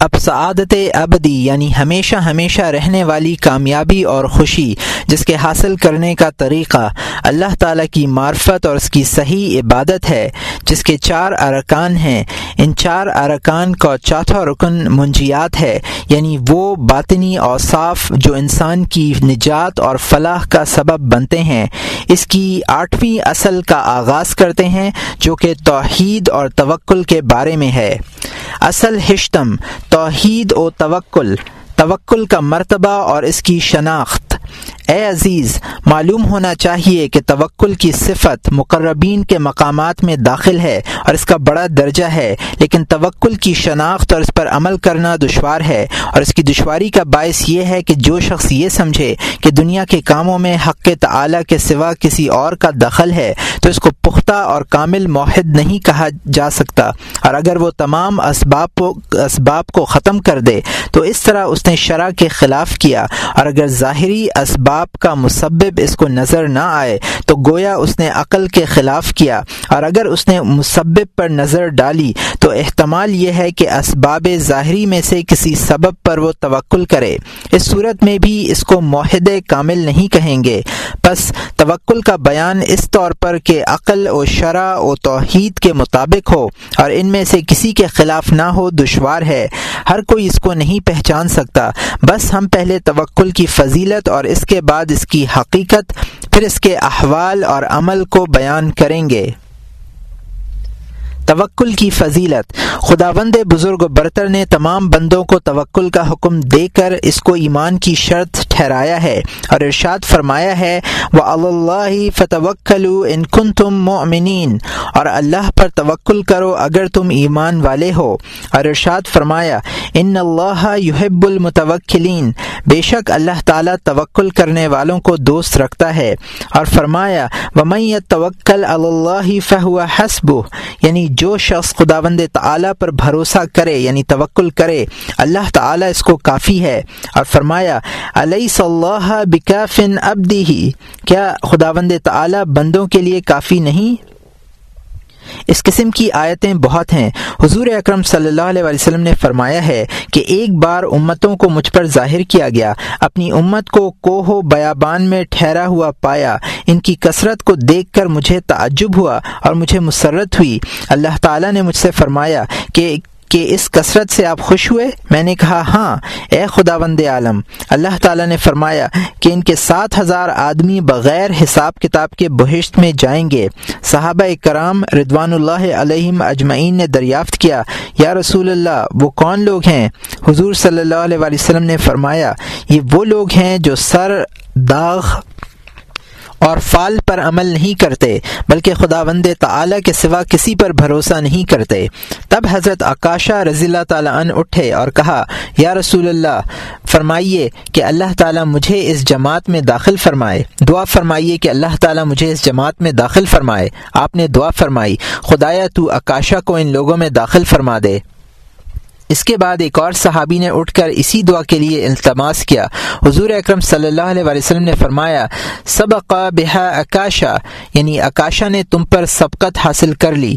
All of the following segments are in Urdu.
اب سعادت ابدی یعنی ہمیشہ ہمیشہ رہنے والی کامیابی اور خوشی جس کے حاصل کرنے کا طریقہ اللہ تعالیٰ کی معرفت اور اس کی صحیح عبادت ہے، جس کے چار ارکان ہیں۔ ان چار ارکان کا چوتھا رکن منجیات ہے یعنی وہ باطنی اوصاف جو انسان کی نجات اور فلاح کا سبب بنتے ہیں۔ اس کی آٹھویں اصل کا آغاز کرتے ہیں، جو کہ توحید اور توکل کے بارے میں ہے۔ اصل ہشتم توحید و توکل توکل کا مرتبہ اور اس کی شناخت۔ اے عزیز، معلوم ہونا چاہیے کہ توکل کی صفت مقربین کے مقامات میں داخل ہے اور اس کا بڑا درجہ ہے، لیکن توکل کی شناخت اور اس پر عمل کرنا دشوار ہے۔ اور اس کی دشواری کا باعث یہ ہے کہ جو شخص یہ سمجھے کہ دنیا کے کاموں میں حق تعلیٰ کے سوا کسی اور کا دخل ہے، تو اس کو پختہ اور کامل معاہد نہیں کہا جا سکتا۔ اور اگر وہ تمام اسباب اسباب کو ختم کر دے، تو اس طرح اس نے شرح کے خلاف کیا۔ اور اگر ظاہری اسباب کا مسبب اس کو نظر نہ آئے تو گویا اس نے عقل کے خلاف کیا اور اگر اس نے مسبب پر نظر ڈالی تو احتمال یہ ہے کہ اسباب ظاہری میں سے کسی سبب پر وہ توکل کرے۔ اس صورت میں بھی اس کو معاہد کامل نہیں کہیں گے۔ بس توکل کا بیان اس طور پر کہ عقل و شرع و توحید کے مطابق ہو اور ان میں سے کسی کے خلاف نہ ہو دشوار ہے۔ ہر کوئی اس کو نہیں پہچان سکتا۔ بس ہم پہلے توکل کی فضیلت اور اس کے بعد اس کی حقیقت پھر اس کے احوال اور عمل کو بیان کریں گے۔ توکل کی فضیلت خدا بند بزرگ برتر نے تمام بندوں کو توکل کا حکم دے کر اس کو ایمان کی شرط ٹھہرایا ہے اور ارشاد فرمایا ہے وہ اللہ فتوکل ان کن تم مومنین اور اللہ پر توکل کرو اگر تم ایمان والے ہو۔ اور ارشاد فرمایا ان اللہ یحب المتوکلین بے شک اللہ تعالیٰ توکل کرنے والوں کو دوست رکھتا ہے۔ اور فرمایا، ومن توکل اللہ فہو حسب یعنی جو شخص خدا بند پر بھروسہ کرے یعنی توکل کرے، اللہ تعالیٰ اس کو کافی ہے۔ اور فرمایا علیہ صلاح بکافن ابدی ہی کیا خدا بند تعلیٰ بندوں کے لیے کافی نہیں؟ اس قسم کی آیتیں بہت ہیں۔ حضور اکرم صلی اللہ علیہ وسلم نے فرمایا ہے کہ ایک بار امتوں کو مجھ پر ظاہر کیا گیا، اپنی امت کو کوہ بیابان میں ٹھہرا ہوا پایا۔ ان کی کثرت کو دیکھ کر مجھے تعجب ہوا اور مجھے مسرت ہوئی۔ اللہ تعالیٰ نے مجھ سے فرمایا کہ کہ اس کثرت سے آپ خوش ہوئے؟ میں نے کہا ہاں اے خداوند عالم، اللہ تعالیٰ نے فرمایا کہ ان کے سات ہزار آدمی بغیر حساب کتاب کے بہشت میں جائیں گے۔ صحابہ کرام ردوان اللہ علیہم اجمعین نے دریافت کیا، یا رسول اللہ، وہ کون لوگ ہیں؟ حضور صلی اللہ علیہ وسلم نے فرمایا، یہ وہ لوگ ہیں جو سر داغ اور فال پر عمل نہیں کرتے، بلکہ خدا وند تعلیٰ کے سوا کسی پر بھروسہ نہیں کرتے۔ تب حضرت عکاشہ رضی اللہ تعالیٰ عنہ اٹھے اور کہا، یا رسول اللہ، فرمائیے کہ اللہ تعالیٰ مجھے اس جماعت میں داخل فرمائے۔ دعا فرمائیے کہ اللہ تعالیٰ مجھے اس جماعت میں داخل فرمائے۔ آپ نے دعا فرمائی۔ خدایا، تو عکاشہ کو ان لوگوں میں داخل فرما دے۔ اس کے بعد ایک اور صحابی نے اٹھ کر اسی دعا کے لیے التماس کیا۔ حضور اکرم صلی اللہ علیہ وسلم نے فرمایا سبق بحا اکاشا یعنی اکاشا نے تم پر سبقت حاصل کر لی۔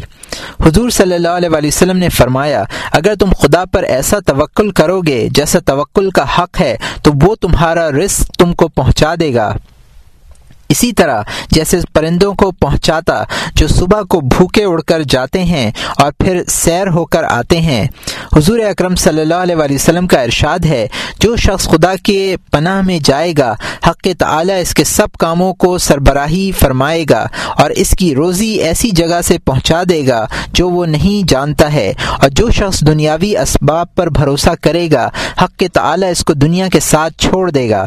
حضور صلی اللہ علیہ وسلم نے فرمایا، اگر تم خدا پر ایسا توکل کرو گے جیسا توکل کا حق ہے، تو وہ تمہارا رزق تم کو پہنچا دے گا۔ اسی طرح جیسے پرندوں کو پہنچاتا جو صبح کو بھوکے اڑ کر جاتے ہیں اور پھر سیر ہو کر آتے ہیں۔ حضور اکرم صلی اللہ علیہ وسلم کا ارشاد ہے، جو شخص خدا کے پناہ میں جائے گا، حق تعلیٰ اس کے سب کاموں کو سربراہی فرمائے گا اور اس کی روزی ایسی جگہ سے پہنچا دے گا جو وہ نہیں جانتا ہے۔ اور جو شخص دنیاوی اسباب پر بھروسہ کرے گا، حق تعلیٰ اس کو دنیا کے ساتھ چھوڑ دے گا۔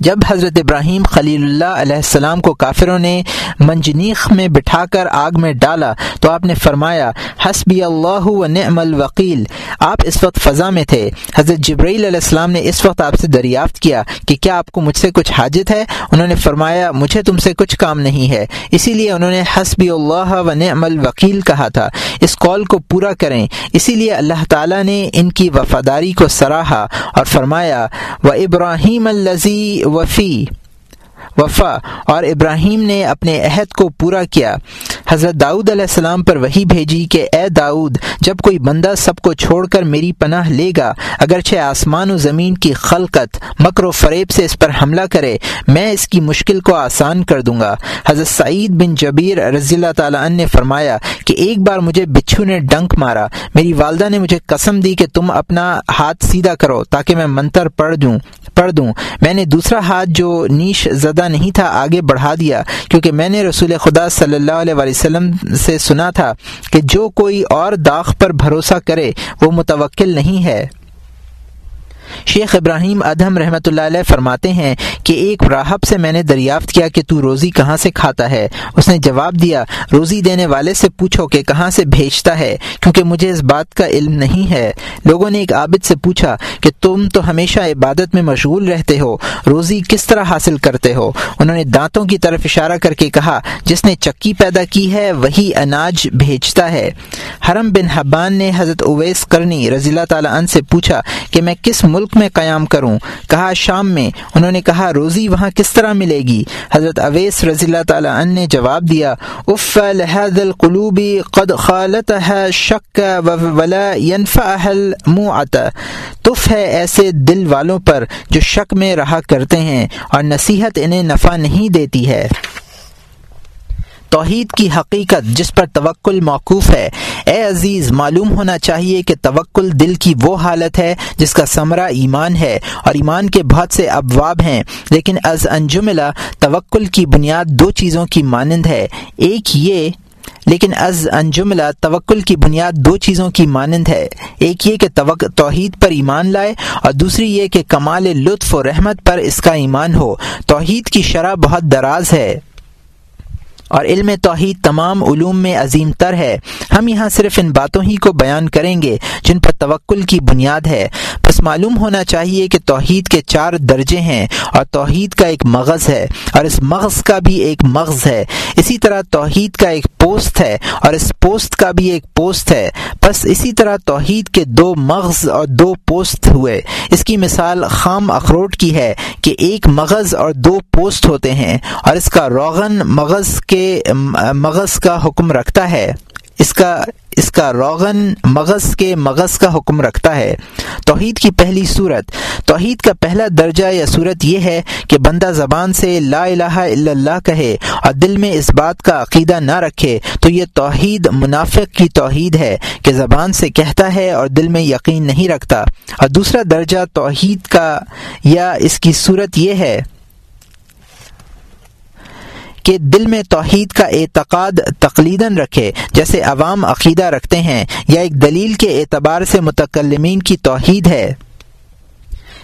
جب حضرت ابراہیم خلیل اللہ علیہ السلام کو کافروں نے منجنیخ میں بٹھا کر آگ میں ڈالا تو آپ نے فرمایا، حسبی اللہ و نعم الوکیل، آپ اس وقت فضا میں تھے۔ حضرت جبرائیل علیہ السلام نے اس وقت آپ سے دریافت کیا کہ کیا آپ کو مجھ سے کچھ حاجت ہے؟ انہوں نے فرمایا، مجھے تم سے کچھ کام نہیں ہے۔ اسی لیے انہوں نے حسبی اللہ و نعم الوکیل کہا تھا۔ اس کال کو پورا کریں۔ اسی لیے اللہ تعالیٰ نے ان کی وفاداری کو سراہا اور فرمایا، و ابراہیم الزی وفی وفا اور ابراہیم نے اپنے عہد کو پورا کیا۔ حضرت داؤد علیہ السلام پر وہی بھیجی کہ اے داؤد، جب کوئی بندہ سب کو چھوڑ کر میری پناہ لے گا، اگرچہ آسمان و زمین کی خلقت، مکر و فریب سے اس پر حملہ کرے، میں اس کی مشکل کو آسان کر دوں گا۔ حضرت سعید بن جبیر رضی اللہ تعالیٰ عنہ نے فرمایا کہ ایک بار مجھے بچھو نے ڈنک مارا۔ میری والدہ نے مجھے قسم دی کہ تم اپنا ہاتھ سیدھا کرو تاکہ میں منتر پڑھ دوں پڑھ دوں۔ میں نے دوسرا ہاتھ جو نیش زدہ نہیں تھا، آگے بڑھا دیا۔ کیونکہ میں نے رسول خدا صلی اللہ علیہ وسلم سے سنا تھا کہ جو کوئی اور داغ پر بھروسہ کرے، وہ متوکل نہیں ہے۔ شیخ ابراہیم ادہم رحمۃ اللہ علیہ فرماتے ہیں کہ ایک راہب سے میں نے دریافت کیا کہ تو روزی کہاں سے کھاتا ہے۔ اس نے جواب دیا، روزی دینے والے سے پوچھو کہ کہاں سے بھیجتا ہے، کیونکہ مجھے اس بات کا علم نہیں ہے۔ لوگوں نے ایک عابد سے پوچھا کہ تم تو ہمیشہ عبادت میں مشغول رہتے ہو، روزی کس طرح حاصل کرتے ہو؟ انہوں نے دانتوں کی طرف اشارہ کر کے کہا، جس نے چکی پیدا کی ہے، وہی اناج بھیجتا ہے۔ حرم بن حبان نے حضرت اویس کرنی رضی اللہ تعالیٰ عنہ سے پوچھا کہ میں کس ملک ملک میں قیام کروں۔ کہا شام میں۔ انہوں نے کہا، روزی وہاں کس طرح ملے گی؟ حضرت اویس رضی اللہ تعالی عنہ نے جواب دیا، اف لہذ القلوب قد خالتها شک ولا ينفعها الموعت تف ہے ایسے دل والوں پر جو شک میں رہا کرتے ہیں اور نصیحت انہیں نفع نہیں دیتی ہے۔ توحید کی حقیقت جس پر توکل موقوف ہے۔ اے عزیز، معلوم ہونا چاہیے کہ توکل دل کی وہ حالت ہے جس کا ثمرہ ایمان ہے اور ایمان کے بہت سے ابواب ہیں۔ لیکن از انجملہ، توکل کی بنیاد دو چیزوں کی مانند ہے۔ ایک یہ، لیکن از انجملہ، توکل کی بنیاد دو چیزوں کی مانند ہے۔ ایک یہ کہ توحید پر ایمان لائے اور دوسری یہ کہ کمال لطف و رحمت پر اس کا ایمان ہو۔ توحید کی شرح بہت دراز ہے۔ اور علم توحید تمام علوم میں عظیم تر ہے۔ ہم یہاں صرف ان باتوں ہی کو بیان کریں گے جن پر توکل کی بنیاد ہے۔ بس معلوم ہونا چاہیے کہ توحید کے چار درجے ہیں اور توحید کا ایک مغز ہے اور اس مغز کا بھی ایک مغز ہے۔ اسی طرح توحید کا ایک پوست ہے اور اس پوسٹ کا بھی ایک پوسٹ ہے۔ بس اسی طرح توحید کے دو مغز اور دو پوست ہوئے۔ اس کی مثال خام اخروٹ کی ہے کہ ایک مغز اور دو پوسٹ ہوتے ہیں اور اس کا روغن مغز کے مغز کا حکم رکھتا ہے۔ اس کا اس کا روغن مغز کے مغز کا حکم رکھتا ہے۔ توحید کی پہلی صورت۔ توحید کا پہلا درجہ یا صورت یہ ہے کہ بندہ زبان سے لا الہ الا اللہ کہے اور دل میں اس بات کا عقیدہ نہ رکھے، تو یہ توحید منافق کی توحید ہے کہ زبان سے کہتا ہے اور دل میں یقین نہیں رکھتا۔ اور دوسرا درجہ توحید کا یا اس کی صورت یہ ہے کہ دل میں توحید کا اعتقاد تقلیداً رکھے، جیسے عوام عقیدہ رکھتے ہیں، یا ایک دلیل کے اعتبار سے متکلمین کی توحید ہے۔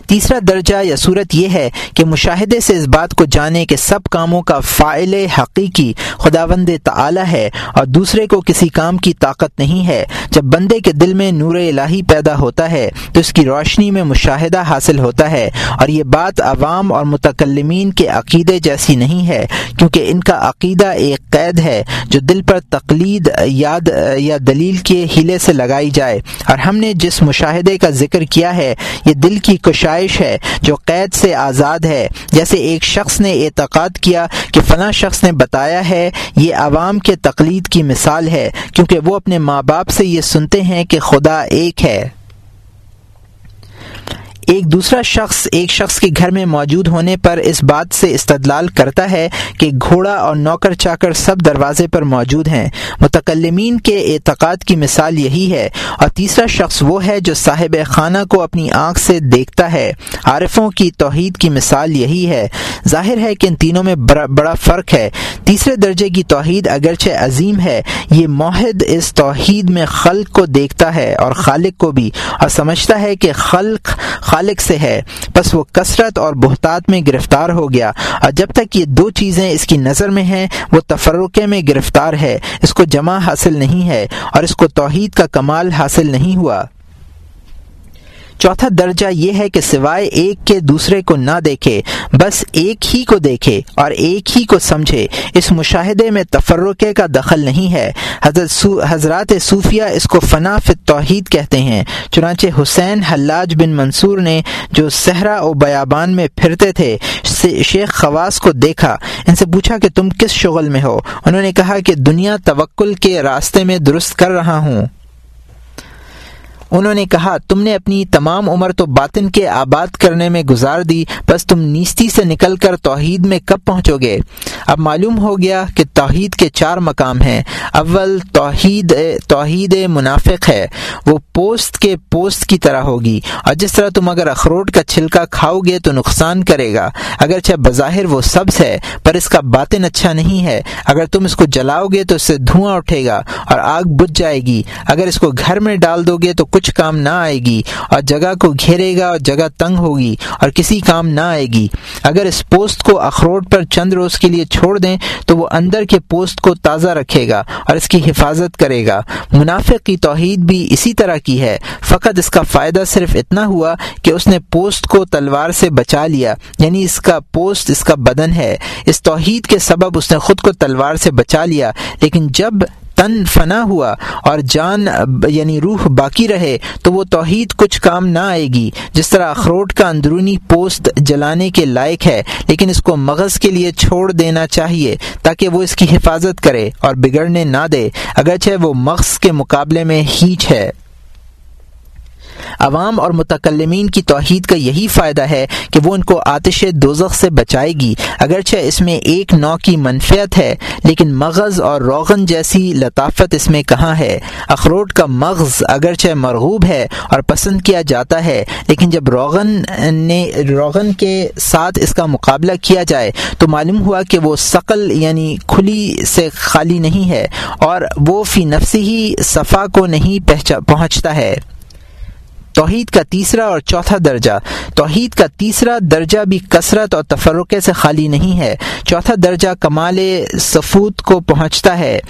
تیسرا درجہ یا صورت یہ ہے کہ مشاہدے سے اس بات کو جانے کہ سب کاموں کا فائل حقیقی خداوند تعالی ہے اور دوسرے کو کسی کام کی طاقت نہیں ہے۔ جب بندے کے دل میں نور الہی پیدا ہوتا ہے تو اس کی روشنی میں مشاہدہ حاصل ہوتا ہے اور یہ بات عوام اور متکلمین کے عقیدے جیسی نہیں ہے، کیونکہ ان کا عقیدہ ایک قید ہے جو دل پر تقلید، یاد یا دلیل کے ہیلے سے لگائی جائے۔ اور ہم نے جس مشاہدے کا ذکر کیا ہے، یہ دل کی کشائی ہے جو قید سے آزاد ہے۔ جیسے ایک شخص نے اعتقاد کیا کہ فلاں شخص نے بتایا ہے، یہ عوام کے تقلید کی مثال ہے، کیونکہ وہ اپنے ماں باپ سے یہ سنتے ہیں کہ خدا ایک ہے۔ ایک دوسرا شخص ایک شخص کے گھر میں موجود ہونے پر اس بات سے استدلال کرتا ہے کہ گھوڑا اور نوکر چاکر سب دروازے پر موجود ہیں۔ متکلمین کے اعتقاد کی مثال یہی ہے۔ اور تیسرا شخص وہ ہے جو صاحب خانہ کو اپنی آنکھ سے دیکھتا ہے۔ عارفوں کی توحید کی مثال یہی ہے۔ ظاہر ہے کہ ان تینوں میں بڑا بڑا فرق ہے۔ تیسرے درجے کی توحید اگرچہ عظیم ہے، یہ معاہد اس توحید میں خلق کو دیکھتا ہے اور خالق کو بھی۔ اور سمجھتا ہے کہ خلق خالق سے ہے۔ بس وہ کثرت اور بہتات میں گرفتار ہو گیا۔ اور جب تک یہ دو چیزیں اس کی نظر میں ہیں، وہ تفرقے میں گرفتار ہے۔ اس کو جمع حاصل نہیں ہے اور اس کو توحید کا کمال حاصل نہیں ہوا۔ چوتھا درجہ یہ ہے کہ سوائے ایک کے دوسرے کو نہ دیکھے، بس ایک ہی کو دیکھے اور ایک ہی کو سمجھے۔ اس مشاہدے میں تفرقے کا دخل نہیں ہے۔ حضرت سو، حضرات صوفیہ اس کو فنا فی توحید کہتے ہیں۔ چنانچہ حسین حلاج بن منصور نے جو صحرا و بیابان میں پھرتے تھے شیخ خواص کو دیکھا۔ ان سے پوچھا کہ تم کس شغل میں ہو؟ انہوں نے کہا کہ دنیا توکل کے راستے میں درست کر رہا ہوں۔ انہوں نے کہا، تم نے اپنی تمام عمر تو باطن کے آباد کرنے میں گزار دی، بس تم نیستی سے نکل کر توحید میں کب پہنچو گے؟ اب معلوم ہو گیا کہ توحید کے چار مقام ہیں۔ اول توحید توحید منافق ہے۔ وہ پوست کے پوست کی طرح ہوگی۔ اور جس طرح تم اگر اخروٹ کا چھلکا کھاؤ گے تو نقصان کرے گا۔ اگرچہ بظاہر وہ سبز ہے، پر اس کا باطن اچھا نہیں ہے۔ اگر تم اس کو جلاؤ گے تو اس سے دھواں اٹھے گا اور آگ بجھ جائے گی۔ اگر اس کو گھر میں ڈال دو گے تو کچھ کام نہ آئے گی اور جگہ کو گھیرے گا اور جگہ تنگ ہوگی اور کسی کام نہ آئے گی۔ اگر اس پوسٹ کو اخروٹ پر چند روز کے لیے چھوڑ دیں تو وہ اندر کے پوسٹ کو تازہ رکھے گا اور اس کی حفاظت کرے گا۔ منافق کی توحید بھی اسی طرح کی ہے۔ فقط اس کا فائدہ صرف اتنا ہوا کہ اس نے پوسٹ کو تلوار سے بچا لیا یعنی اس کا پوسٹ اس کا بدن ہے۔ اس توحید کے سبب اس نے خود کو تلوار سے بچا لیا، لیکن جب تن فنا ہوا اور جان یعنی روح باقی رہے تو وہ توحید کچھ کام نہ آئے گی۔ جس طرح اخروٹ کا اندرونی پوست جلانے کے لائق ہے، لیکن اس کو مغز کے لیے چھوڑ دینا چاہیے تاکہ وہ اس کی حفاظت کرے اور بگڑنے نہ دے۔ اگرچہ وہ مغز کے مقابلے میں ہیچ ہے۔ عوام اور متکلمین کی توحید کا یہی فائدہ ہے کہ وہ ان کو آتش دوزخ سے بچائے گی۔ اگرچہ اس میں ایک نو کی منفیت ہے، لیکن مغز اور روغن جیسی لطافت اس میں کہاں ہے؟ اخروٹ کا مغز اگرچہ مرغوب ہے اور پسند کیا جاتا ہے، لیکن جب روغن نے روغن کے ساتھ اس کا مقابلہ کیا جائے، تو معلوم ہوا کہ وہ ثقل یعنی کھلی سے خالی نہیں ہے اور وہ فی نفسی ہی صفا کو نہیں پہنچتا ہے۔ توحید کا تیسرا اور چوتھا درجہ۔ توحید کا تیسرا درجہ بھی کثرت اور تفرقے سے خالی نہیں ہے۔ چوتھا درجہ کمال سفوت کو پہنچتا ہے۔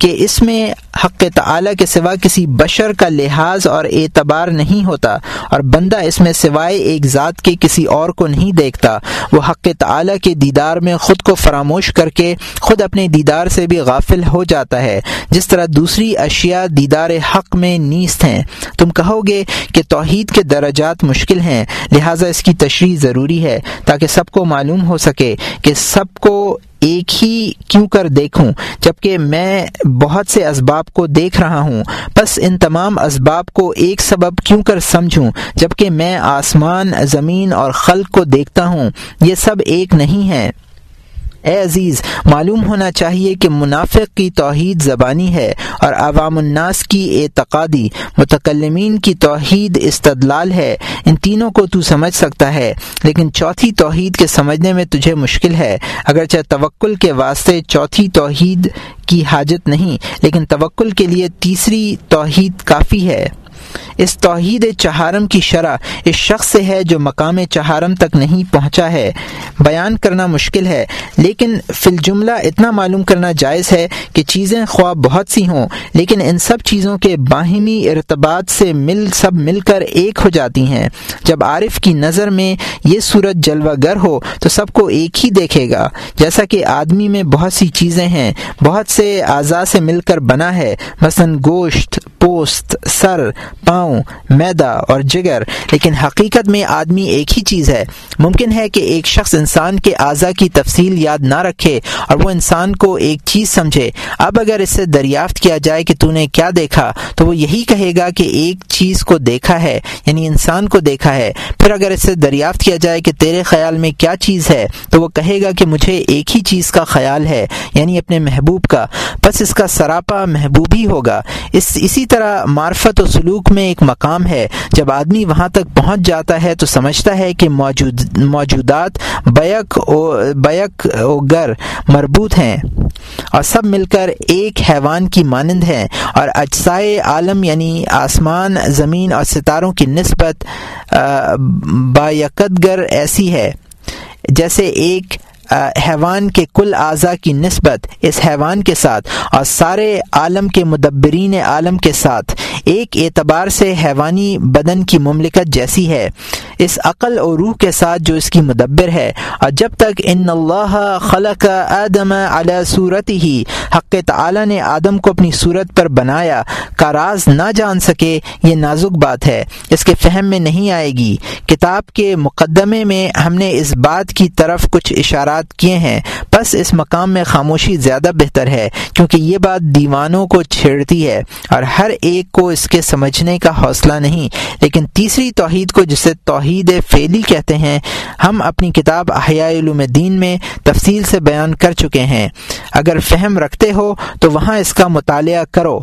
کہ اس میں حق تعلیٰ کے سوا کسی بشر کا لحاظ اور اعتبار نہیں ہوتا اور بندہ اس میں سوائے ایک ذات کے کسی اور کو نہیں دیکھتا۔ وہ حق تعلیٰ کے دیدار میں خود کو فراموش کر کے خود اپنے دیدار سے بھی غافل ہو جاتا ہے۔ جس طرح دوسری اشیاء دیدار حق میں نیست ہیں۔ تم کہو گے کہ توحید کے درجات مشکل ہیں، لہٰذا اس کی تشریح ضروری ہے تاکہ سب کو معلوم ہو سکے کہ سب کو ایک ہی کیوں کر دیکھوں؟ جبکہ میں بہت سے اسباب کو دیکھ رہا ہوں بس ان تمام اسباب کو ایک سبب کیوں کر سمجھوں؟ جبکہ میں آسمان، زمین اور خلق کو دیکھتا ہوں، یہ سب ایک نہیں ہے اے عزیز، معلوم ہونا چاہیے کہ منافق کی توحید زبانی ہے اور عوام الناس کی اعتقادی، متکلمین کی توحید استدلال ہے۔ ان تینوں کو تو سمجھ سکتا ہے، لیکن چوتھی توحید کے سمجھنے میں تجھے مشکل ہے۔ اگرچہ توکل کے واسطے چوتھی توحید کی حاجت نہیں، لیکن توکل کے لیے تیسری توحید کافی ہے۔ اس توحید چہارم کی شرح اس شخص سے ہے جو مقام چہارم تک نہیں پہنچا ہے۔ بیان کرنا مشکل ہے، لیکن فی الجملہ اتنا معلوم کرنا جائز ہے کہ چیزیں خواہ بہت سی ہوں، لیکن ان سب چیزوں کے باہمی ارتباط سے مل، سب مل کر ایک ہو جاتی ہیں۔ جب عارف کی نظر میں یہ صورت جلوہ گر ہو تو سب کو ایک ہی دیکھے گا۔ جیسا کہ آدمی میں بہت سی چیزیں ہیں، بہت سے اعضاء سے مل کر بنا ہے، مثلا گوشت، پوست، سر پاؤں، میدا اور جگر۔ لیکن حقیقت میں آدمی ایک ہی چیز ہے۔ ممکن ہے کہ ایک شخص انسان کے اعضا کی تفصیل یاد نہ رکھے اور وہ انسان کو ایک چیز سمجھے۔ اب اگر اس سے دریافت کیا جائے کہ تو نے کیا دیکھا، تو وہ یہی کہے گا کہ ایک چیز کو دیکھا ہے یعنی انسان کو دیکھا ہے۔ پھر اگر اس سے دریافت کیا جائے کہ تیرے خیال میں کیا چیز ہے، تو وہ کہے گا کہ مجھے ایک ہی چیز کا خیال ہے یعنی اپنے محبوب کا۔ بس اس کا سراپا محبوب ہی ہوگا۔ اس، اسی طرح معرفت و سلوک میں ایک مقام ہے۔ جب آدمی وہاں تک پہنچ جاتا ہے تو سمجھتا ہے کہ موجود، موجودات بیک بیک او گر مربوط ہیں اور سب مل کر ایک حیوان کی مانند ہیں اور اجسائے عالم یعنی آسمان، زمین اور ستاروں کی نسبت بایکت گر ایسی ہے۔ جیسے ایک حیوان کے کل اعضاء کی نسبت اس حیوان کے ساتھ اور سارے عالم کے مدبرین عالم کے ساتھ۔ ایک اعتبار سے حیوانی بدن کی مملکت جیسی ہے۔ اس عقل اور روح کے ساتھ جو اس کی مدبر ہے۔ اور جب تک ان اللہ خلق آدم علی صورت ہی حق تعالی نے آدم کو اپنی صورت پر بنایا کا راز نہ جان سکے، یہ نازک بات ہے۔ اس کے فہم میں نہیں آئے گی۔ کتاب کے مقدمے میں ہم نے اس بات کی طرف کچھ اشارات کیے ہیں۔ بس اس مقام میں خاموشی زیادہ بہتر ہے، کیونکہ یہ بات دیوانوں کو چھیڑتی ہے۔ اور ہر ایک کو اس کے سمجھنے کا حوصلہ نہیں۔ لیکن تیسری توحید کو جسے توحید فیلی کہتے ہیں، ہم اپنی کتاب احیاء علوم دین میں تفصیل سے بیان کر چکے ہیں۔ اگر فہم رکھتے ہو تو وہاں اس کا مطالعہ کرو۔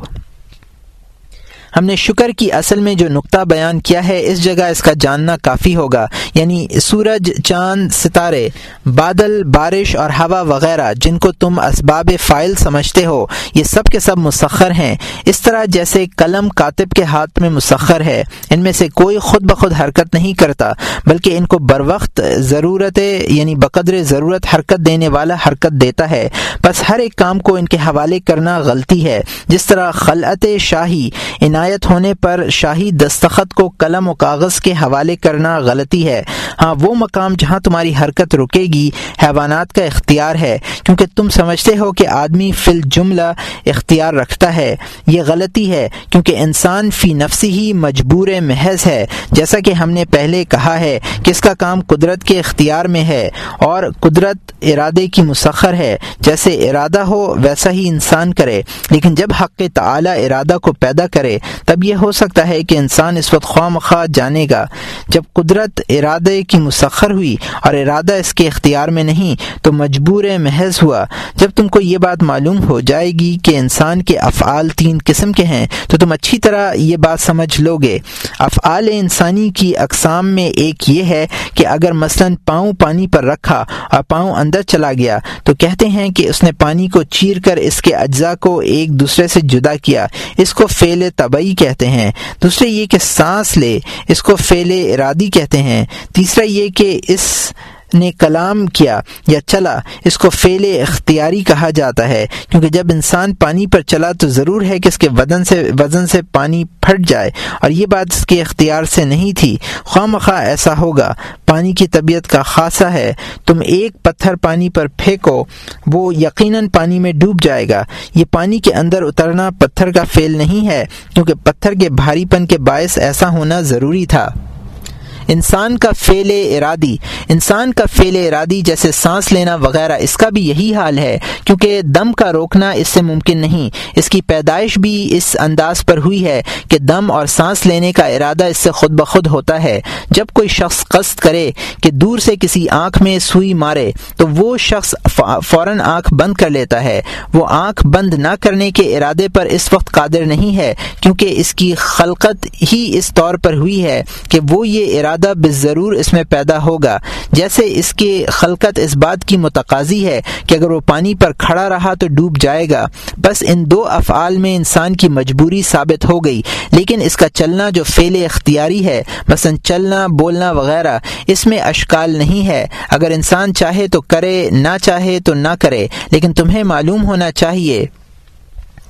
ہم نے شکر کی اصل میں جو نقطہ بیان کیا ہے، اس جگہ اس کا جاننا کافی ہوگا۔ یعنی سورج، چاند، ستارے، بادل، بارش اور ہوا وغیرہ، جن کو تم اسباب فائل سمجھتے ہو، یہ سب کے سب مسخر ہیں۔ اس طرح جیسے قلم کاتب کے ہاتھ میں مسخر ہے، ان میں سے کوئی خود بخود حرکت نہیں کرتا، بلکہ ان کو بر وقت ضرورت یعنی بقدر ضرورت حرکت دینے والا حرکت دیتا ہے۔ بس ہر ایک کام کو ان کے حوالے کرنا غلطی ہے۔ جس طرح خلعت شاہی، عنایت ہونے پر شاہی دستخط کو قلم و کاغذ کے حوالے کرنا غلطی ہے۔ ہاں وہ مقام جہاں تمہاری حرکت رکے گی حیوانات کا اختیار ہے، کیونکہ تم سمجھتے ہو کہ آدمی فل جملہ اختیار رکھتا ہے۔ یہ غلطی ہے، کیونکہ انسان فی نفسی ہی مجبور محض ہے۔ جیسا کہ ہم نے پہلے کہا ہے کہ اس کا کام قدرت کے اختیار میں ہے اور قدرت ارادے کی مسخر ہے۔ جیسے ارادہ ہو، ویسا ہی انسان کرے۔ لیکن جب حق تعالی ارادہ کو پیدا کرے تب یہ ہو سکتا ہے کہ انسان اس وقت خواہ مخواہ جانے گا جب قدرت ارادے کی مسخر ہوئی اور ارادہ اس کے اختیار میں نہیں تو مجبور محض ہوا۔ جب تم کو یہ بات معلوم ہو جائے گی کہ انسان کے افعال تین قسم کے ہیں تو تم اچھی طرح یہ بات سمجھ لو گے۔ افعال انسانی کی اقسام میں ایک یہ ہے کہ اگر مثلا پاؤں پانی پر رکھا اور پاؤں اندر چلا گیا تو کہتے ہیں کہ اس نے پانی کو چیر کر اس کے اجزاء کو ایک دوسرے سے جدا کیا۔ اس کو فعل طبعی کہتے ہیں۔ دوسرے یہ کہ سانس لے، اس کو فعل ارادی کہتے ہیں۔ تیسرا یہ کہ اس نے کلام کیا یا چلا، اس کو فعل اختیاری کہا جاتا ہے۔ کیونکہ جب انسان پانی پر چلا تو ضرور ہے کہ اس کے وزن سے وزن سے پانی پھٹ جائے۔ اور یہ بات اس کے اختیار سے نہیں تھی۔ خواہ مخواہ ایسا ہوگا۔ پانی کی طبیعت کا خاصہ ہے۔ تم ایک پتھر پانی پر پھینکو، وہ یقیناً پانی میں ڈوب جائے گا۔ یہ پانی کے اندر اترنا پتھر کا فیل نہیں ہے، کیونکہ پتھر کے بھاری پن کے باعث ایسا ہونا ضروری تھا۔ انسان کا فعل ارادی، انسان کا فعل ارادی جیسے سانس لینا وغیرہ، اس کا بھی یہی حال ہے، کیونکہ دم کا روکنا اس سے ممکن نہیں۔ اس کی پیدائش بھی اس انداز پر ہوئی ہے کہ دم اور سانس لینے کا ارادہ اس سے خود بخود ہوتا ہے۔ جب کوئی شخص قصد کرے کہ دور سے کسی آنکھ میں سوئی مارے، تو وہ شخص فوراً آنکھ بند کر لیتا ہے۔ وہ آنکھ بند نہ کرنے کے ارادے پر اس وقت قادر نہیں ہے، کیونکہ اس کی خلقت ہی اس طور پر ہوئی ہے کہ وہ یہ ارادہ ارادہ ضرور اس میں پیدا ہوگا۔ جیسے اس کی خلقت اس بات کی متقاضی ہے کہ اگر وہ پانی پر کھڑا رہا تو ڈوب جائے گا۔ بس ان دو افعال میں انسان کی مجبوری ثابت ہو گئی۔ لیکن اس کا چلنا جو فعل اختیاری ہے، مثلا چلنا، بولنا وغیرہ، اس میں اشکال نہیں ہے۔ اگر انسان چاہے تو کرے، نہ چاہے تو نہ کرے، لیکن تمہیں معلوم ہونا چاہیے۔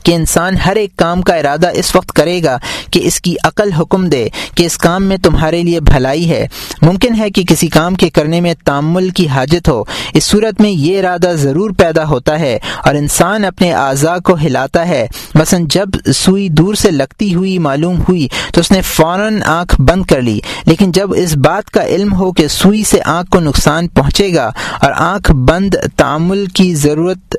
کہ انسان ہر ایک کام کا ارادہ اس وقت کرے گا کہ اس کی عقل حکم دے کہ اس کام میں تمہارے لیے بھلائی ہے۔ ممکن ہے کہ کسی کام کے کرنے میں تعمل کی حاجت ہو۔ اس صورت میں یہ ارادہ ضرور پیدا ہوتا ہے اور انسان اپنے اعضاء کو ہلاتا ہے۔ مثلا جب سوئی دور سے لگتی ہوئی معلوم ہوئی تو اس نے فوراً آنکھ بند کر لی۔ لیکن جب اس بات کا علم ہو کہ سوئی سے آنکھ کو نقصان پہنچے گا اور آنکھ بند تعمل کی ضرورت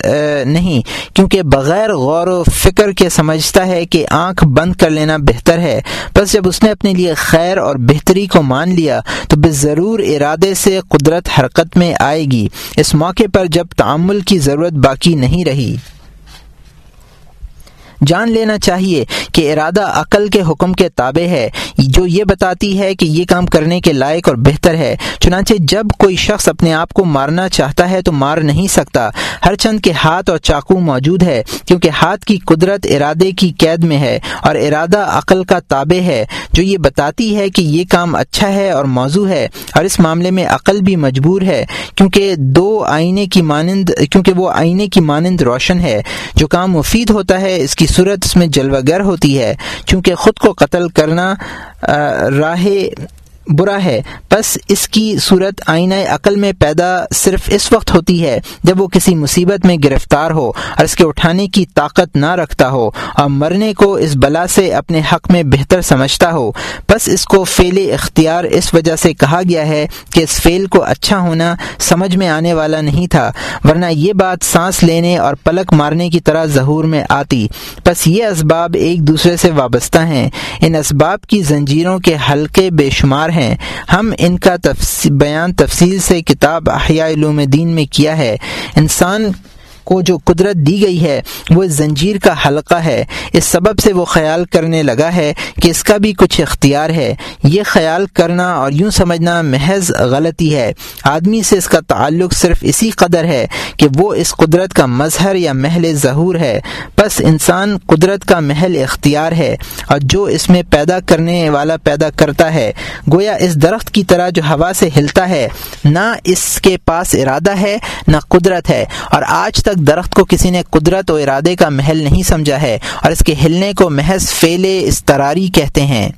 نہیں، کیونکہ بغیر غور و فکر کے سمجھتا ہے کہ آنکھ بند کر لینا بہتر ہے۔ بس جب اس نے اپنے لیے خیر اور بہتری کو مان لیا، تو بے ضرور ارادے سے قدرت حرکت میں آئے گی۔ اس موقع پر جب تعمل کی ضرورت باقی نہیں رہی۔ جان لینا چاہیے کہ ارادہ عقل کے حکم کے تابع ہے، جو یہ بتاتی ہے کہ یہ کام کرنے کے لائق اور بہتر ہے۔ چنانچہ جب کوئی شخص اپنے آپ کو مارنا چاہتا ہے تو مار نہیں سکتا۔ ہر چند کے ہاتھ اور چاقو موجود ہے، کیونکہ ہاتھ کی قدرت ارادے کی قید میں ہے اور ارادہ عقل کا تابع ہے، جو یہ بتاتی ہے کہ یہ کام اچھا ہے اور موضوع ہے۔ اور اس معاملے میں عقل بھی مجبور ہے، کیونکہ دو آئینے کی مانند، کیونکہ وہ آئینے کی مانند روشن ہے۔ جو کام مفید ہوتا ہے، اس کی صورت اس میں جلوہ گر ہوتی ہے چونکہ خود کو قتل کرنا راہ برا ہے۔ بس اس کی صورت آئینہ عقل میں پیدا صرف اس وقت ہوتی ہے جب وہ کسی مصیبت میں گرفتار ہو اور اس کے اٹھانے کی طاقت نہ رکھتا ہو اور مرنے کو اس بلا سے اپنے حق میں بہتر سمجھتا ہو۔ بس اس کو فعل اختیار اس وجہ سے کہا گیا ہے کہ اس فعل کو اچھا ہونا سمجھ میں آنے والا نہیں تھا، ورنہ یہ بات سانس لینے اور پلک مارنے کی طرح ظہور میں آتی۔ بس یہ اسباب ایک دوسرے سے وابستہ ہیں۔ ان اسباب کی زنجیروں کے حلقے بے شمار ہیں۔ ہیں۔ ہم ان کا بیان تفصیل سے کتاب احیاء علوم دین میں کیا ہے۔ انسان کو جو قدرت دی گئی ہے، وہ اس زنجیر کا حلقہ ہے۔ اس سبب سے وہ خیال کرنے لگا ہے کہ اس کا بھی کچھ اختیار ہے۔ یہ خیال کرنا اور یوں سمجھنا محض غلطی ہے۔ آدمی سے اس کا تعلق صرف اسی قدر ہے کہ وہ اس قدرت کا مظہر یا محل ظہور ہے۔ بس انسان قدرت کا محل اختیار ہے اور جو اس میں پیدا کرنے والا پیدا کرتا ہے، گویا اس درخت کی طرح جو ہوا سے ہلتا ہے، نہ اس کے پاس ارادہ ہے، نہ قدرت ہے۔ اور آج تک درخت کو کسی نے قدرت و ارادے کا محل نہیں سمجھا ہے اور اس کے ہلنے کو محض فیل استراری کہتے ہیں۔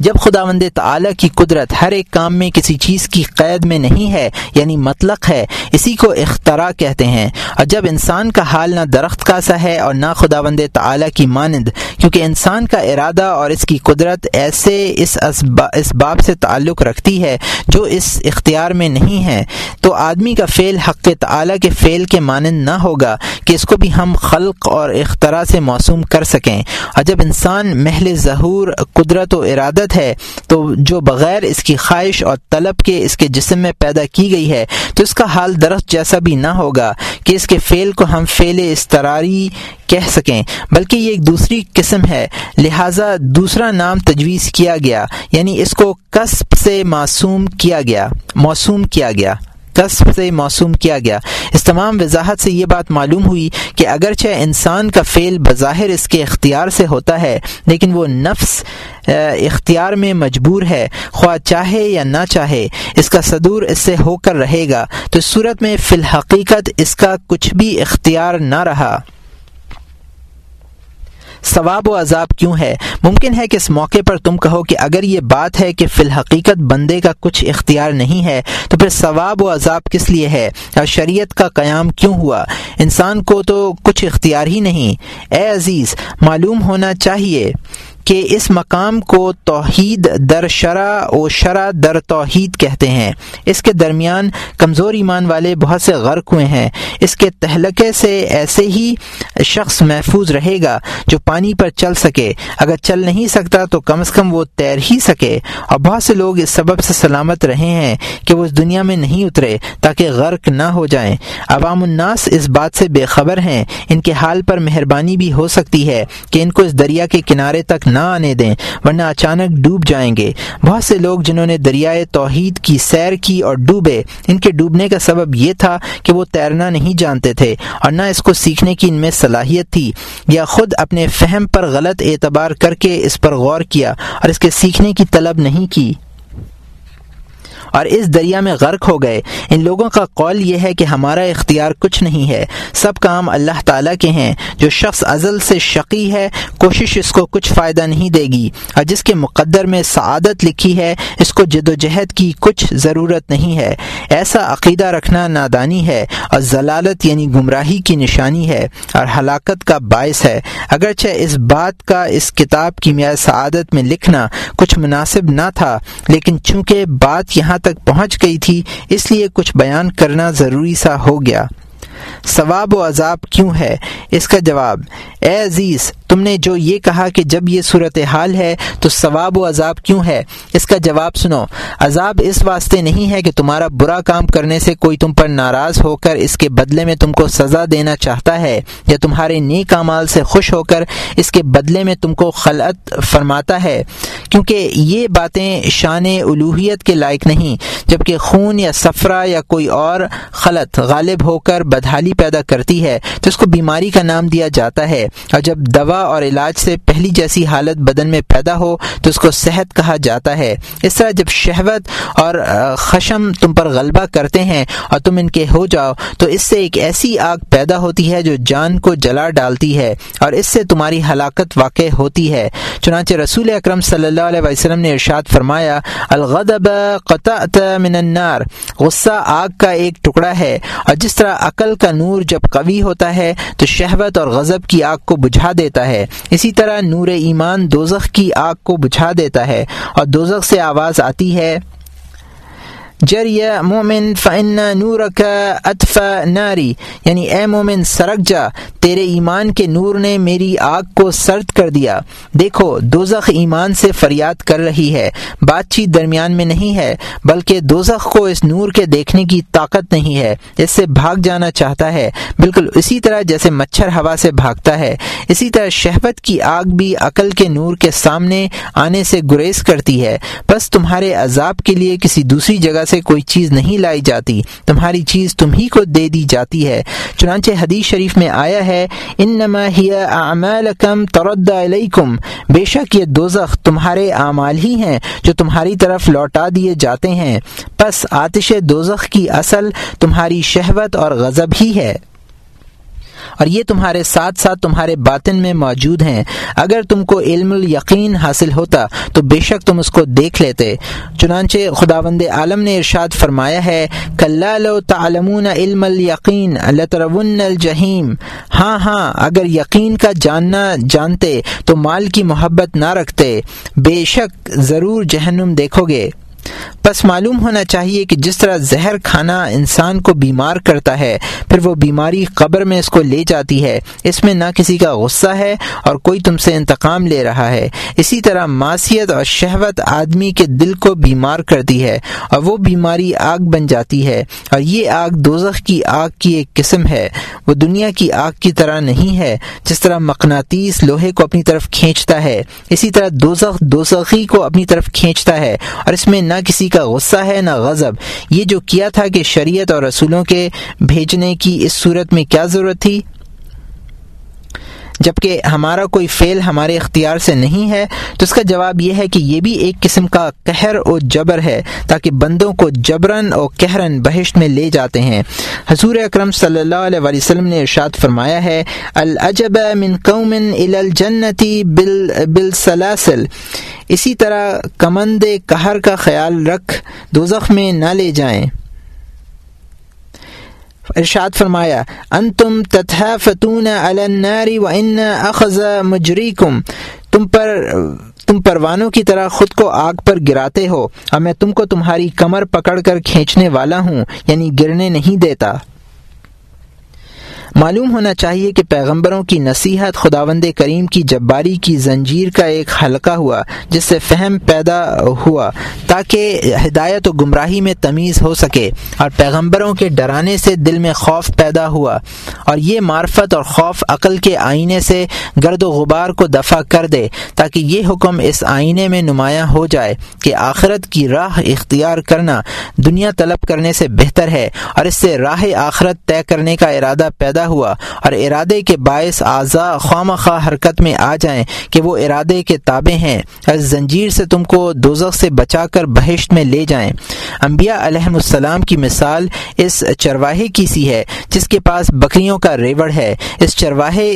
جب خدا وند تعلیٰ کی قدرت ہر ایک کام میں کسی چیز کی قید میں نہیں ہے یعنی مطلق ہے، اسی کو اختراع کہتے ہیں۔ اور جب انسان کا حال نہ درخت کا سا ہے اور نہ خدا وند تعلیٰ کی مانند، کیونکہ انسان کا ارادہ اور اس کی قدرت ایسے اس اس باب سے تعلق رکھتی ہے جو اس اختیار میں نہیں ہے۔ تو آدمی کا فعل حق تعلیٰ کے فعل کے مانند نہ ہوگا کہ اس کو بھی ہم خلق اور اختراع سے موسوم کر سکیں۔ اور جب انسان محل ظہور، قدرت و ارادت ہے۔ تو جو بغیر اس کی خواہش اور طلب کے اس کے جسم میں پیدا کی گئی ہے، تو اس کا حال درخت جیسا بھی نہ ہوگا کہ اس کے فعل کو ہم فعل استراری کہہ سکیں۔ بلکہ یہ ایک دوسری قسم ہے۔ لہٰذا دوسرا نام تجویز کیا گیا یعنی اس کو کسب سے معصوم کیا گیا موسوم کیا گیا۔ قصب سے موسوم کیا گیا۔ اس تمام وضاحت سے یہ بات معلوم ہوئی کہ اگرچہ انسان کا فعل بظاہر اس کے اختیار سے ہوتا ہے، لیکن وہ نفس اختیار میں مجبور ہے، خواہ چاہے یا نہ چاہے، اس کا صدور اس سے ہو کر رہے گا۔ تو صورت میں فی الحقیقت اس کا کچھ بھی اختیار نہ رہا۔ ثواب و عذاب کیوں ہے؟ ممکن ہے کہ اس موقع پر تم کہو کہ اگر یہ بات ہے کہ فی الحقیقت بندے کا کچھ اختیار نہیں ہے، تو پھر ثواب و عذاب کس لیے ہے؟ اور شریعت کا قیام کیوں ہوا؟ انسان کو تو کچھ اختیار ہی نہیں۔ اے عزیز، معلوم ہونا چاہیے۔ کہ اس مقام کو توحید در شرع و شرع در توحید کہتے ہیں۔ اس کے درمیان کمزور ایمان والے بہت سے غرق ہوئے ہیں۔ اس کے تہلکے سے ایسے ہی شخص محفوظ رہے گا جو پانی پر چل سکے۔ اگر چل نہیں سکتا تو کم از کم وہ تیر ہی سکے۔ اور بہت سے لوگ اس سبب سے سلامت رہے ہیں کہ وہ اس دنیا میں نہیں اترے تاکہ غرق نہ ہو جائیں۔ عوام الناس اس بات سے بے خبر ہیں۔ ان کے حال پر مہربانی بھی ہو سکتی ہے کہ ان کو اس دریا کے کنارے تک نہ آنے دیں، ورنہ اچانک ڈوب جائیں گے۔ بہت سے لوگ جنہوں نے دریائے توحید کی سیر کی اور ڈوبے، ان کے ڈوبنے کا سبب یہ تھا کہ وہ تیرنا نہیں جانتے تھے اور نہ اس کو سیکھنے کی ان میں صلاحیت تھی، یا خود اپنے فہم پر غلط اعتبار کر کے اس پر غور کیا اور اس کے سیکھنے کی طلب نہیں کی۔ اور اس دریا میں غرق ہو گئے۔ ان لوگوں کا قول یہ ہے کہ ہمارا اختیار کچھ نہیں ہے۔ سب کام اللہ تعالیٰ کے ہیں۔ جو شخص ازل سے شقی ہے، کوشش اس کو کچھ فائدہ نہیں دے گی۔ اور جس کے مقدر میں سعادت لکھی ہے، اس کو جد و جہد کی کچھ ضرورت نہیں ہے۔ ایسا عقیدہ رکھنا نادانی ہے اور ضلالت یعنی گمراہی کی نشانی ہے اور ہلاکت کا باعث ہے۔ اگرچہ اس بات کا اس کتاب کی میاں سعادت میں لکھنا کچھ مناسب نہ تھا، لیکن چونکہ بات یہاں تک پہنچ گئی تھی، اس لیے کچھ بیان کرنا ضروری سا ہو گیا۔ ثواب و عذاب کیوں ہے؟ اس کا جواب، اے عزیز تم نے جو یہ کہا کہ جب یہ صورت حال ہے تو ثواب و عذاب کیوں ہے؟ اس کا جواب سنو۔ عذاب اس واسطے نہیں ہے کہ تمہارا برا کام کرنے سے کوئی تم پر ناراض ہو کر اس کے بدلے میں تم کو سزا دینا چاہتا ہے، یا تمہارے نیک امال سے خوش ہو کر اس کے بدلے میں تم کو خلعت فرماتا ہے۔ کیونکہ یہ باتیں شان الوحیت کے لائق نہیں، جبکہ خون یا سفرہ یا کوئی اور خلط غالب ہو کر بدحالی پیدا کرتی ہے، تو اس کو بیماری کا نام دیا جاتا ہے۔ اور جب دوا دوا اور علاج سے پہلی جیسی حالت بدن میں پیدا ہو تو اس کو صحت کہا جاتا ہے۔ اس طرح جب شہوت اور خشم تم پر غلبہ کرتے ہیں اور تم ان کے ہو جاؤ تو اس سے ایک ایسی آگ پیدا ہوتی ہے جو جان کو جلا ڈالتی ہے اور اس سے تمہاری ہلاکت واقع ہوتی ہے۔ چنانچہ رسول اکرم صلی اللہ علیہ وسلم نے ارشاد فرمایا، الغضب قطعت من النار۔ غصہ آگ کا ایک ٹکڑا ہے اور جس طرح عقل کا نور جب قوی ہوتا ہے تو شہوت اور غضب کی آگ کو بجھا دیتا ہے۔ اسی طرح نور ایمان دوزخ کی آگ کو بجھا دیتا ہے اور دوزخ سے آواز آتی ہے جر مومن فن نور کا اطف ناری. یعنی اے مومن، سرک جا، تیرے ایمان کے نور نے میری آگ کو سرد کر دیا۔ دیکھو، دوزخ ایمان سے فریاد کر رہی ہے، بات چیت درمیان میں نہیں ہے، بلکہ دوزخ کو اس نور کے دیکھنے کی طاقت نہیں ہے۔ اس سے بھاگ جانا چاہتا ہے۔ بالکل اسی طرح جیسے مچھر ہوا سے بھاگتا ہے، اسی طرح شہبت کی آگ بھی عقل کے نور کے سامنے آنے سے گریز کرتی ہے۔ بس تمہارے عذاب کے لیے کسی دوسری جگہ سے کوئی چیز نہیں لائی جاتی۔ تمہاری چیز تم ہی کو دے دی جاتی ہے۔ چنانچہ حدیث شریف میں آیا ہے، انما ہی اعمالکم ترد علیکم۔ بے شک یہ دوزخ تمہارے اعمال ہی ہیں جو تمہاری طرف لوٹا دیے جاتے ہیں۔ پس آتش دوزخ کی اصل تمہاری شہوت اور غضب ہی ہے۔ اور یہ تمہارے ساتھ ساتھ تمہارے باطن میں موجود ہیں۔ اگر تم کو علم الیقین حاصل ہوتا تو بے شک تم اس کو دیکھ لیتے۔ چنانچہ خداوند عالم نے ارشاد فرمایا ہے کلو تعلمون علم الیقین لترون الجحیم۔ ہاں ہاں اگر یقین کا جاننا جانتے تو مال کی محبت نہ رکھتے۔ بے شک ضرور جہنم دیکھو گے۔ بس معلوم ہونا چاہیے کہ جس طرح زہر کھانا انسان کو بیمار کرتا ہے، پھر وہ بیماری قبر میں اس کو لے جاتی ہے۔ اس میں نہ کسی کا غصہ ہے اور کوئی تم سے انتقام لے رہا ہے۔ اسی طرح معاشیت اور شہوت آدمی کے دل کو بیمار کرتی ہے اور وہ بیماری آگ بن جاتی ہے۔ اور یہ آگ دوزخ کی آگ کی ایک قسم ہے۔ وہ دنیا کی آگ کی طرح نہیں ہے، جس طرح مقناطیس لوہے کو اپنی طرف کھینچتا ہے، اسی طرح دوزخ دوزخی کو اپنی طرف کھینچتا ہے۔ اور اس میں نہ کسی کا غصہ ہے، نہ غضب۔ یہ جو کیا تھا کہ شریعت اور رسولوں کے بھیجنے کی اس صورت میں کیا ضرورت تھی؟ جبکہ ہمارا کوئی فعل ہمارے اختیار سے نہیں ہے، تو اس کا جواب یہ ہے کہ یہ بھی ایک قسم کا قہر و جبر ہے تاکہ بندوں کو جبرن اور کہرن بہشت میں لے جاتے ہیں۔ حضور اکرم صلی اللہ علیہ وسلم نے ارشاد فرمایا ہے، العجب من قوم الجنتی بالسلاسل۔ اسی طرح کمند قہر کا خیال رکھ، دوزخ میں نہ لے جائیں۔ ارشاد فرمایا، انتم تتھا فتون الناری و ان اخذ مجریکم، تم پر، تم پروانوں کی طرح خود کو آگ پر گراتے ہو اور میں تم کو تمہاری کمر پکڑ کر کھینچنے والا ہوں یعنی گرنے نہیں دیتا۔ معلوم ہونا چاہیے کہ پیغمبروں کی نصیحت خداوند کریم کی جباری کی زنجیر کا ایک حلقہ ہوا، جس سے فہم پیدا ہوا تاکہ ہدایت و گمراہی میں تمیز ہو سکے اور پیغمبروں کے ڈرانے سے دل میں خوف پیدا ہوا اور یہ معرفت اور خوف عقل کے آئینے سے گرد و غبار کو دفع کر دے تاکہ یہ حکم اس آئینے میں نمایاں ہو جائے کہ آخرت کی راہ اختیار کرنا دنیا طلب کرنے سے بہتر ہے اور اس سے راہ آخرت طے کرنے کا ارادہ پیدا ہوا اور ارادے کے باعث اعضاء خواہ خواہ حرکت میں آ جائیں کہ وہ ارادے کے تابع ہیں۔ اس زنجیر سے تم کو دوزخ سے بچا کر بہشت میں لے جائیں۔ انبیاء علیہ السلام کی مثال اس چرواہے کی سی ہے، جس کے پاس بکریوں کا ریوڑ ہے۔ اس چرواہے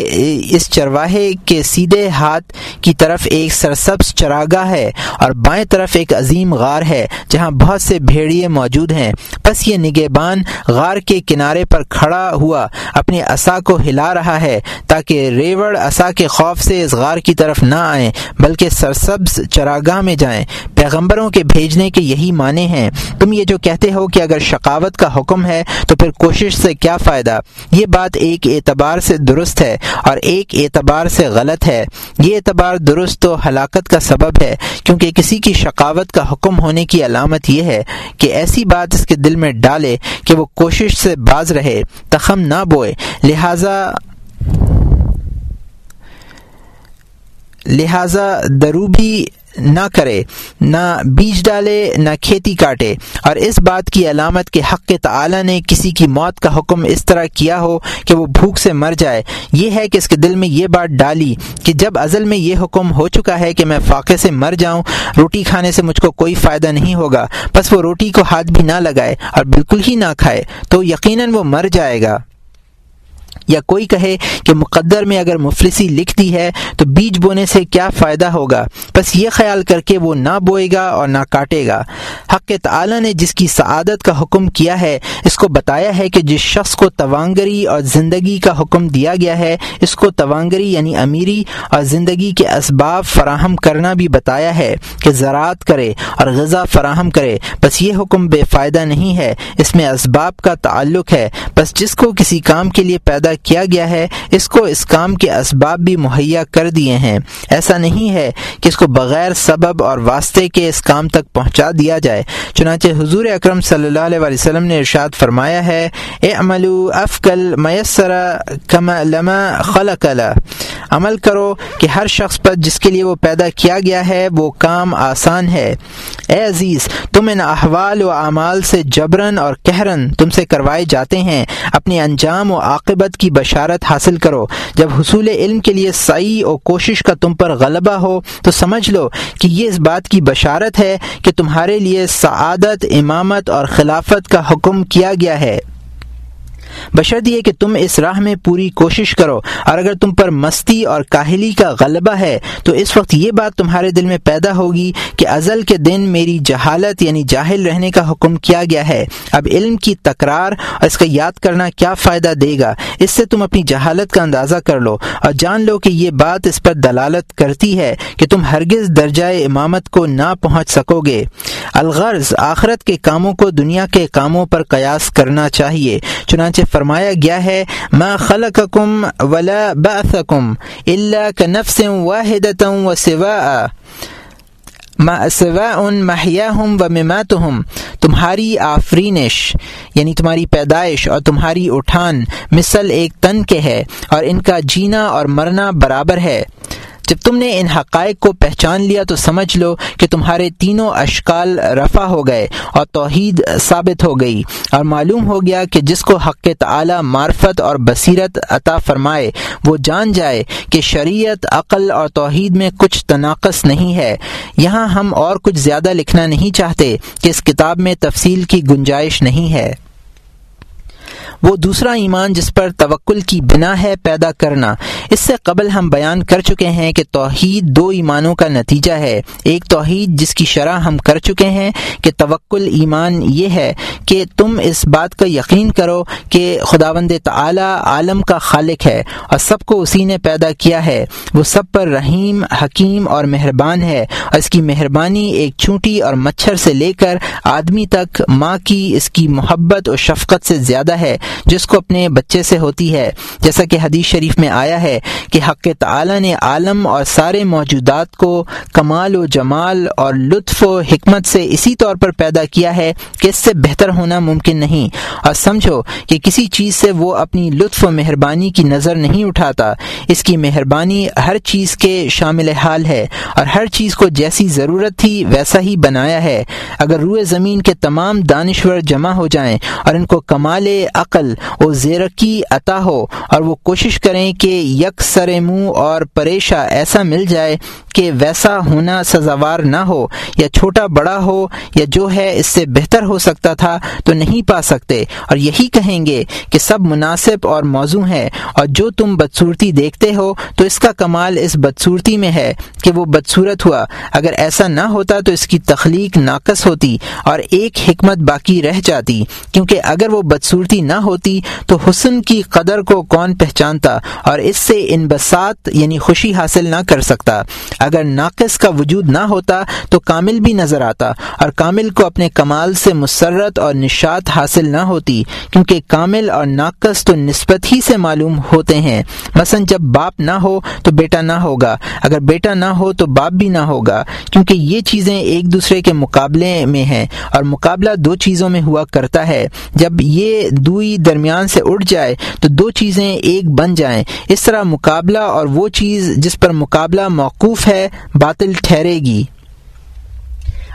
اس چرواہے کے سیدھے ہاتھ کی طرف ایک سرسبز چراگاہ ہے اور بائیں طرف ایک عظیم غار ہے، جہاں بہت سے بھیڑیے موجود ہیں۔ بس یہ نگہبان غار کے کنارے پر کھڑا ہوا اپنے اپنے کو ہلا رہا ہے تاکہ ریوڑ اصا کے خوف سے اس غار کی طرف نہ آئیں، بلکہ سرسبز چراگاہ میں جائیں۔ پیغمبروں کے بھیجنے کے یہی معنی ہیں۔ تم یہ جو کہتے ہو کہ اگر شقاوت کا حکم ہے، تو پھر کوشش سے کیا فائدہ؟ یہ بات ایک اعتبار سے درست ہے اور ایک اعتبار سے غلط ہے۔ یہ اعتبار درست و ہلاکت کا سبب ہے، کیونکہ کسی کی شقاوت کا حکم ہونے کی علامت یہ ہے کہ ایسی بات اس کے دل میں ڈالے کہ وہ کوشش سے باز رہے، تخم نہ بوئے۔ لہذا لہذا دروبی نہ کرے، نہ بیج ڈالے، نہ کھیتی کاٹے۔ اور اس بات کی علامت کے حق تعالی نے کسی کی موت کا حکم اس طرح کیا ہو کہ وہ بھوک سے مر جائے۔ یہ ہے کہ اس کے دل میں یہ بات ڈالی کہ جب ازل میں یہ حکم ہو چکا ہے کہ میں فاقے سے مر جاؤں، روٹی کھانے سے مجھ کو کوئی فائدہ نہیں ہوگا۔ بس وہ روٹی کو ہاتھ بھی نہ لگائے اور بالکل ہی نہ کھائے، تو یقیناً وہ مر جائے گا۔ یا کوئی کہے کہ مقدر میں اگر مفلسی لکھ دی ہے تو بیج بونے سے کیا فائدہ ہوگا؟ بس یہ خیال کر کے وہ نہ بوئے گا اور نہ کاٹے گا حق تعالی نے جس کی سعادت کا حکم کیا ہے، اس کو بتایا ہے کہ جس شخص کو توانگری اور زندگی کا حکم دیا گیا ہے، اس کو توانگری یعنی امیری اور زندگی کے اسباب فراہم کرنا بھی بتایا ہے کہ زراعت کرے اور غذا فراہم کرے۔ بس یہ حکم بے فائدہ نہیں ہے۔ اس میں اسباب کا تعلق ہے۔ بس جس کو کسی کام کے لیے پیدا کیا گیا ہے، اس کو اس کام کے اسباب بھی مہیا کر دیے ہیں۔ ایسا نہیں ہے کہ اس کو بغیر سبب اور واسطے کے اس کام تک پہنچا دیا جائے۔ چنانچہ حضور اکرم صلی اللہ علیہ وسلم نے ارشاد فرمایا ہے اے عملو افکل میسر لما خلق عمل کرو کہ ہر شخص پر جس کے لیے وہ پیدا کیا گیا ہے، وہ کام آسان ہے۔ اے عزیز، تم ان احوال و اعمال سے جبرن اور کہرن تم سے کروائے جاتے ہیں۔ اپنے انجام و عاقبت کی بشارت حاصل کرو۔ جب حصول علم کے لیے سعی اور کوشش کا تم پر غلبہ ہو، تو سمجھ لو کہ یہ اس بات کی بشارت ہے کہ تمہارے لیے سعادت، امامت اور خلافت کا حکم کیا گیا ہے۔ بشرط یہ کہ تم اس راہ میں پوری کوشش کرو اور اگر تم پر مستی اور کاہلی کا غلبہ ہے، تو اس وقت یہ بات تمہارے دل میں پیدا ہوگی کہ ازل کے دن میری جہالت یعنی جاہل رہنے کا حکم کیا گیا ہے۔ اب علم کی تکرار اور اس کا یاد کرنا کیا فائدہ دے گا؟ اس سے تم اپنی جہالت کا اندازہ کر لو اور جان لو کہ یہ بات اس پر دلالت کرتی ہے کہ تم ہرگز درجۂ امامت کو نہ پہنچ سکو گے۔ الغرض آخرت کے کاموں کو دنیا کے کاموں پر قیاس کرنا چاہیے، چنانچہ فرمایا گیا ہے، ما خلقکم ولا بعثکم الا کنفس واحدتا و سواء سوا ان محیاہم و مماتہم، تمہاری آفرینش یعنی تمہاری پیدائش اور تمہاری اٹھان مثل ایک تن کے ہے اور ان کا جینا اور مرنا برابر ہے۔ جب تم نے ان حقائق کو پہچان لیا تو سمجھ لو کہ تمہارے تینوں اشکال رفع ہو گئے اور توحید ثابت ہو گئی اور معلوم ہو گیا کہ جس کو حق تعالی معرفت اور بصیرت عطا فرمائے، وہ جان جائے کہ شریعت، عقل اور توحید میں کچھ تناقص نہیں ہے۔ یہاں ہم اور کچھ زیادہ لکھنا نہیں چاہتے کہ اس کتاب میں تفصیل کی گنجائش نہیں ہے۔ وہ دوسرا ایمان جس پر توکل کی بنا ہے پیدا کرنا۔ اس سے قبل ہم بیان کر چکے ہیں کہ توحید دو ایمانوں کا نتیجہ ہے۔ ایک توحید جس کی شرح ہم کر چکے ہیں کہ توکل ایمان یہ ہے کہ تم اس بات کا یقین کرو کہ خداوند تعالی عالم کا خالق ہے اور سب کو اسی نے پیدا کیا ہے۔ وہ سب پر رحیم، حکیم اور مہربان ہے۔ اور اس کی مہربانی ایک چھوٹی اور مچھر سے لے کر آدمی تک، ماں کی اس کی محبت اور شفقت سے زیادہ ہے۔ جس کو اپنے بچے سے ہوتی ہے۔ جیسا کہ حدیث شریف میں آیا ہے کہ حق تعالی نے عالم اور سارے موجودات کو کمال و جمال اور لطف و حکمت سے اسی طور پر پیدا کیا ہے کہ اس سے بہتر ہونا ممکن نہیں۔ اور سمجھو کہ کسی چیز سے وہ اپنی لطف و مہربانی کی نظر نہیں اٹھاتا۔ اس کی مہربانی ہر چیز کے شامل حال ہے اور ہر چیز کو جیسی ضرورت تھی ویسا ہی بنایا ہے۔ اگر روئے زمین کے تمام دانشور جمع ہو جائیں اور ان کو کمال عقل و زیرکی عطا ہو اور وہ کوشش کریں کہ یک سر منہ اور پریشا ایسا مل جائے کہ ویسا ہونا سزاوار نہ ہو یا چھوٹا بڑا ہو یا جو ہے اس سے بہتر ہو سکتا تھا تو نہیں پا سکتے اور یہی کہیں گے کہ سب مناسب اور موزوں ہے اور جو تم بدصورتی دیکھتے ہو تو اس کا کمال اس بدصورتی میں ہے کہ وہ بدصورت ہوا اگر ایسا نہ ہوتا تو اس کی تخلیق ناقص ہوتی اور ایک حکمت باقی رہ جاتی کیونکہ اگر وہ بدصورتی نہ ہوتی تو حسن کی قدر کو کون پہچانتا اور اس سے ان بسات یعنی خوشی حاصل نہ کر سکتا۔ اگر ناقص کا وجود نہ ہوتا تو کامل بھی نظر آتا اور کامل کو اپنے کمال سے مسرت اور نشات حاصل نہ ہوتی کیونکہ کامل اور ناقص تو نسبت ہی سے معلوم ہوتے ہیں۔ مثلا جب باپ نہ ہو تو بیٹا نہ ہوگا۔ اگر بیٹا نہ ہو تو باپ بھی نہ ہوگا کیونکہ یہ چیزیں ایک دوسرے کے مقابلے میں ہیں اور مقابلہ دو چیزوں میں ہوا کرتا ہے۔ جب یہ دوئی درمیان سے اٹھ جائے تو دو چیزیں ایک بن جائیں۔ اس طرح مقابلہ اور وہ چیز جس پر مقابلہ موقوف ہے باطل ٹھہرے گی۔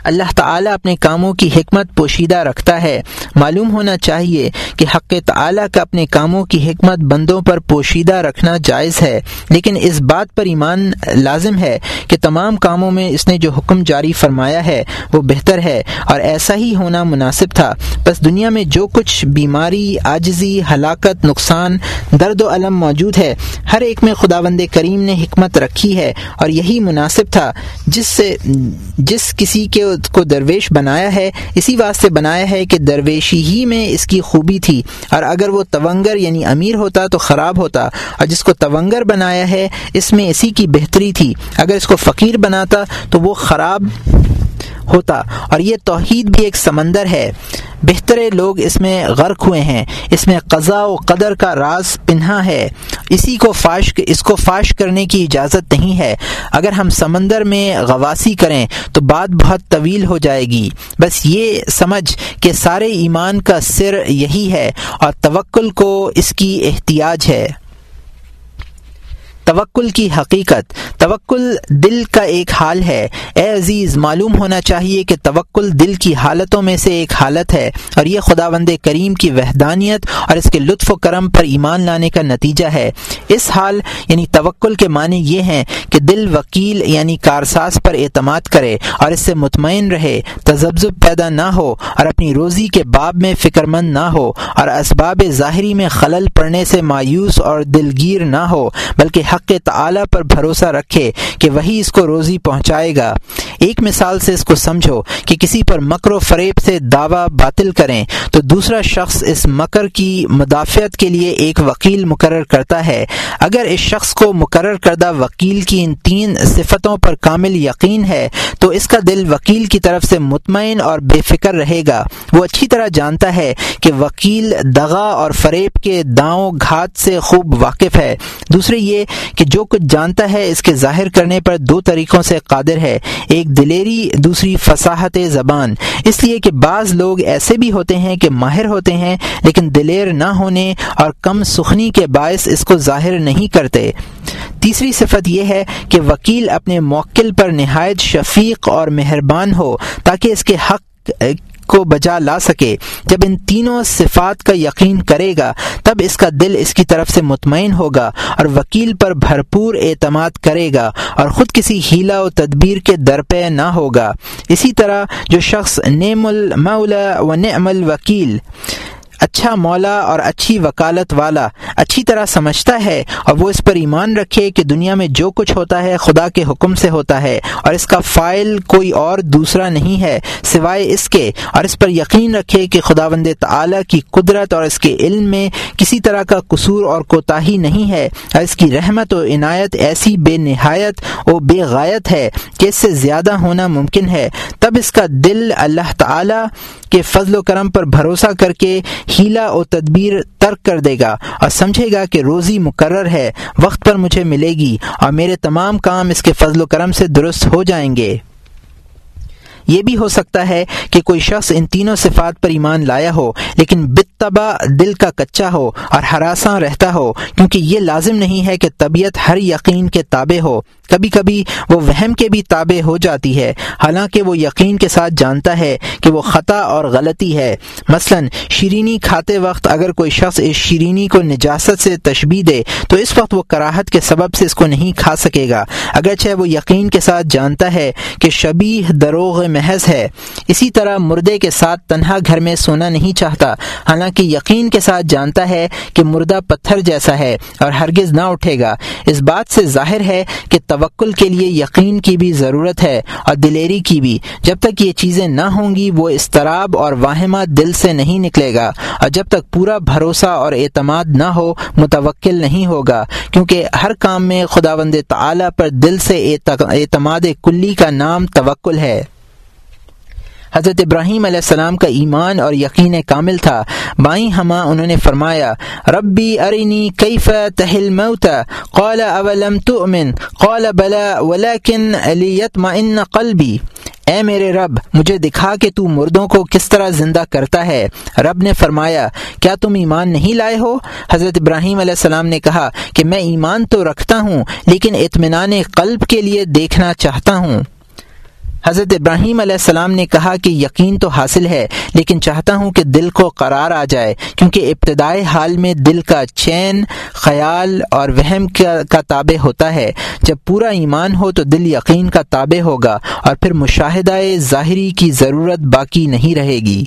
اللہ تعالیٰ اپنے کاموں کی حکمت پوشیدہ رکھتا ہے۔ معلوم ہونا چاہیے کہ حق تعالیٰ کا اپنے کاموں کی حکمت بندوں پر پوشیدہ رکھنا جائز ہے، لیکن اس بات پر ایمان لازم ہے کہ تمام کاموں میں اس نے جو حکم جاری فرمایا ہے وہ بہتر ہے اور ایسا ہی ہونا مناسب تھا۔ بس دنیا میں جو کچھ بیماری آجزی ہلاکت، نقصان، درد و علم موجود ہے، ہر ایک میں خدا بند کریم نے حکمت رکھی ہے اور یہی مناسب تھا، جس سے، جس کسی کے کو درویش بنایا ہے، اسی واسطے بنایا ہے کہ درویشی ہی میں اس کی خوبی تھی۔ اور اگر وہ تونگر یعنی امیر ہوتا تو خراب ہوتا۔ اور جس کو تونگر بنایا ہے، اس میں اسی کی بہتری تھی۔ اگر اس کو فقیر بناتا تو وہ خراب ہوتا۔ اور یہ توحید بھی ایک سمندر ہے۔ بہترے لوگ اس میں غرق ہوئے ہیں۔ اس میں قضاء و قدر کا راز پنہا ہے۔ اسی کو فاش، اس کو فاش کرنے کی اجازت نہیں ہے۔ اگر ہم سمندر میں غواسی کریں تو بات بہت طویل ہو جائے گی۔ بس یہ سمجھ کہ سارے ایمان کا سر یہی ہے اور توکل کو اس کی احتیاج ہے۔ توکل کی حقیقت، توکل دل کا ایک حال ہے۔ اے عزیز، معلوم ہونا چاہیے کہ توکل دل کی حالتوں میں سے ایک حالت ہے اور یہ خدا وند کریم کی وحدانیت اور اس کے لطف و کرم پر ایمان لانے کا نتیجہ ہے۔ اس حال یعنی توکل کے معنی یہ ہیں کہ دل وکیل یعنی کارساز پر اعتماد کرے اور اس سے مطمئن رہے تجزب پیدا نہ ہو اور اپنی روزی کے باب میں فکر مند نہ ہو اور اسباب ظاہری میں خلل پڑنے سے مایوس اور دلگیر نہ ہو، بلکہ حق تعالی پر بھروسہ رکھے کہ وہی اس کو روزی پہنچائے گا۔ ایک مثال سے اس کو سمجھو کہ کسی پر مکر و فریب سے دعویٰ باطل کریں تو دوسرا شخص اس مکر کی مدافعت کے لیے ایک وکیل مقرر کرتا ہے۔ اگر اس شخص کو مقرر کردہ وکیل کی ان تین صفتوں پر کامل یقین ہے تو اس کا دل وکیل کی طرف سے مطمئن اور بے فکر رہے گا۔ وہ اچھی طرح جانتا ہے کہ وکیل دغا اور فریب کے داؤں گھات سے خوب واقف ہے۔ دوسرے یہ کہ جو کچھ جانتا ہے اس کے ظاہر کرنے پر دو طریقوں سے قادر ہے، ایک دلیری، دوسری فصاحت زبان۔ اس لیے کہ بعض لوگ ایسے بھی ہوتے ہیں کہ ماہر ہوتے ہیں، لیکن دلیر نہ ہونے اور کم سخنی کے باعث اس کو ظاہر نہیں کرتے۔ تیسری صفت یہ ہے کہ وکیل اپنے موکل پر نہایت شفیق اور مہربان ہو، تاکہ اس کے حق کو بجا لا سکے۔ جب ان تینوں صفات کا یقین کرے گا، تب اس کا دل اس کی طرف سے مطمئن ہوگا اور وکیل پر بھرپور اعتماد کرے گا اور خود کسی ہیلا و تدبیر کے درپے نہ ہوگا۔ اسی طرح جو شخص نعم المولا و نعم الوکیل اچھا مولا اور اچھی وکالت والا اچھی طرح سمجھتا ہے اور وہ اس پر ایمان رکھے کہ دنیا میں جو کچھ ہوتا ہے خدا کے حکم سے ہوتا ہے اور اس کا فائل کوئی اور دوسرا نہیں ہے سوائے اس کے اور اس پر یقین رکھے کہ خدا وند تعلیٰ کی قدرت اور اس کے علم میں کسی طرح کا قصور اور کوتاہی نہیں ہے اور اس کی رحمت و عنایت ایسی بے نہایت و بے غایت ہے کہ اس سے زیادہ ہونا ممکن ہے تب اس کا دل اللہ تعالی کے فضل و کرم پر بھروسہ کر کے ہیلا و تدبیر ترک کر دے گا اور سمجھے گا کہ روزی مقرر ہے، وقت پر مجھے ملے گی اور میرے تمام کام اس کے فضل و کرم سے درست ہو جائیں گے۔ یہ بھی ہو سکتا ہے کہ کوئی شخص ان تینوں صفات پر ایمان لایا ہو، لیکن بتبا دل کا کچا ہو اور ہراساں رہتا ہو، کیونکہ یہ لازم نہیں ہے کہ طبیعت ہر یقین کے تابع ہو۔ کبھی کبھی وہ وہم کے بھی تابع ہو جاتی ہے۔ حالانکہ وہ یقین کے ساتھ جانتا ہے کہ وہ خطا اور غلطی ہے۔ مثلا، شیرینی کھاتے وقت اگر کوئی شخص اس شیرینی کو نجاست سے تشبیح دے، تو اس وقت وہ کراہت کے سبب سے اس کو نہیں کھا سکے گا۔ اگرچہ وہ یقین کے ساتھ جانتا ہے کہ شبیح دروغ محض ہے، اسی طرح مردے کے ساتھ تنہا گھر میں سونا نہیں چاہتا۔ حالانکہ یقین کے ساتھ جانتا ہے کہ مردہ پتھر جیسا ہے اور ہرگز نہ اٹھے گا۔ اس بات سے ظاہر ہے کہ توکل کے لیے یقین کی بھی ضرورت ہے اور دلیری کی بھی۔ جب تک یہ چیزیں نہ ہوں گی، وہ استراب اور واہمہ دل سے نہیں نکلے گا۔ اور جب تک پورا بھروسہ اور اعتماد نہ ہو، متوکل نہیں ہوگا۔ کیونکہ ہر کام میں خدا وند تعلیٰ پر دل سے اعتماد کلی کا نام توکل ہے۔ حضرت ابراہیم علیہ السلام کا ایمان اور یقین کامل تھا۔ بائیں ہما انہوں نے فرمایا، ربی ارینی کیف تہل موتا قال، اولم تؤمن؟ قال، بلا ولكن ليطمئن قلبی اے میرے رب، مجھے دکھا کہ تو مردوں کو کس طرح زندہ کرتا ہے۔ رب نے فرمایا، کیا تم ایمان نہیں لائے ہو؟ حضرت ابراہیم علیہ السلام نے کہا کہ میں ایمان تو رکھتا ہوں، لیکن اطمینان قلب کے لیے دیکھنا چاہتا ہوں۔ حضرت ابراہیم علیہ السلام نے کہا کہ یقین تو حاصل ہے، لیکن چاہتا ہوں کہ دل کو قرار آ جائے، کیونکہ ابتدائی حال میں دل کا چین، خیال اور وہم کا تابع ہوتا ہے۔ جب پورا ایمان ہو تو دل یقین کا تابع ہوگا اور پھر مشاہدہ ظاہری کی ضرورت باقی نہیں رہے گی۔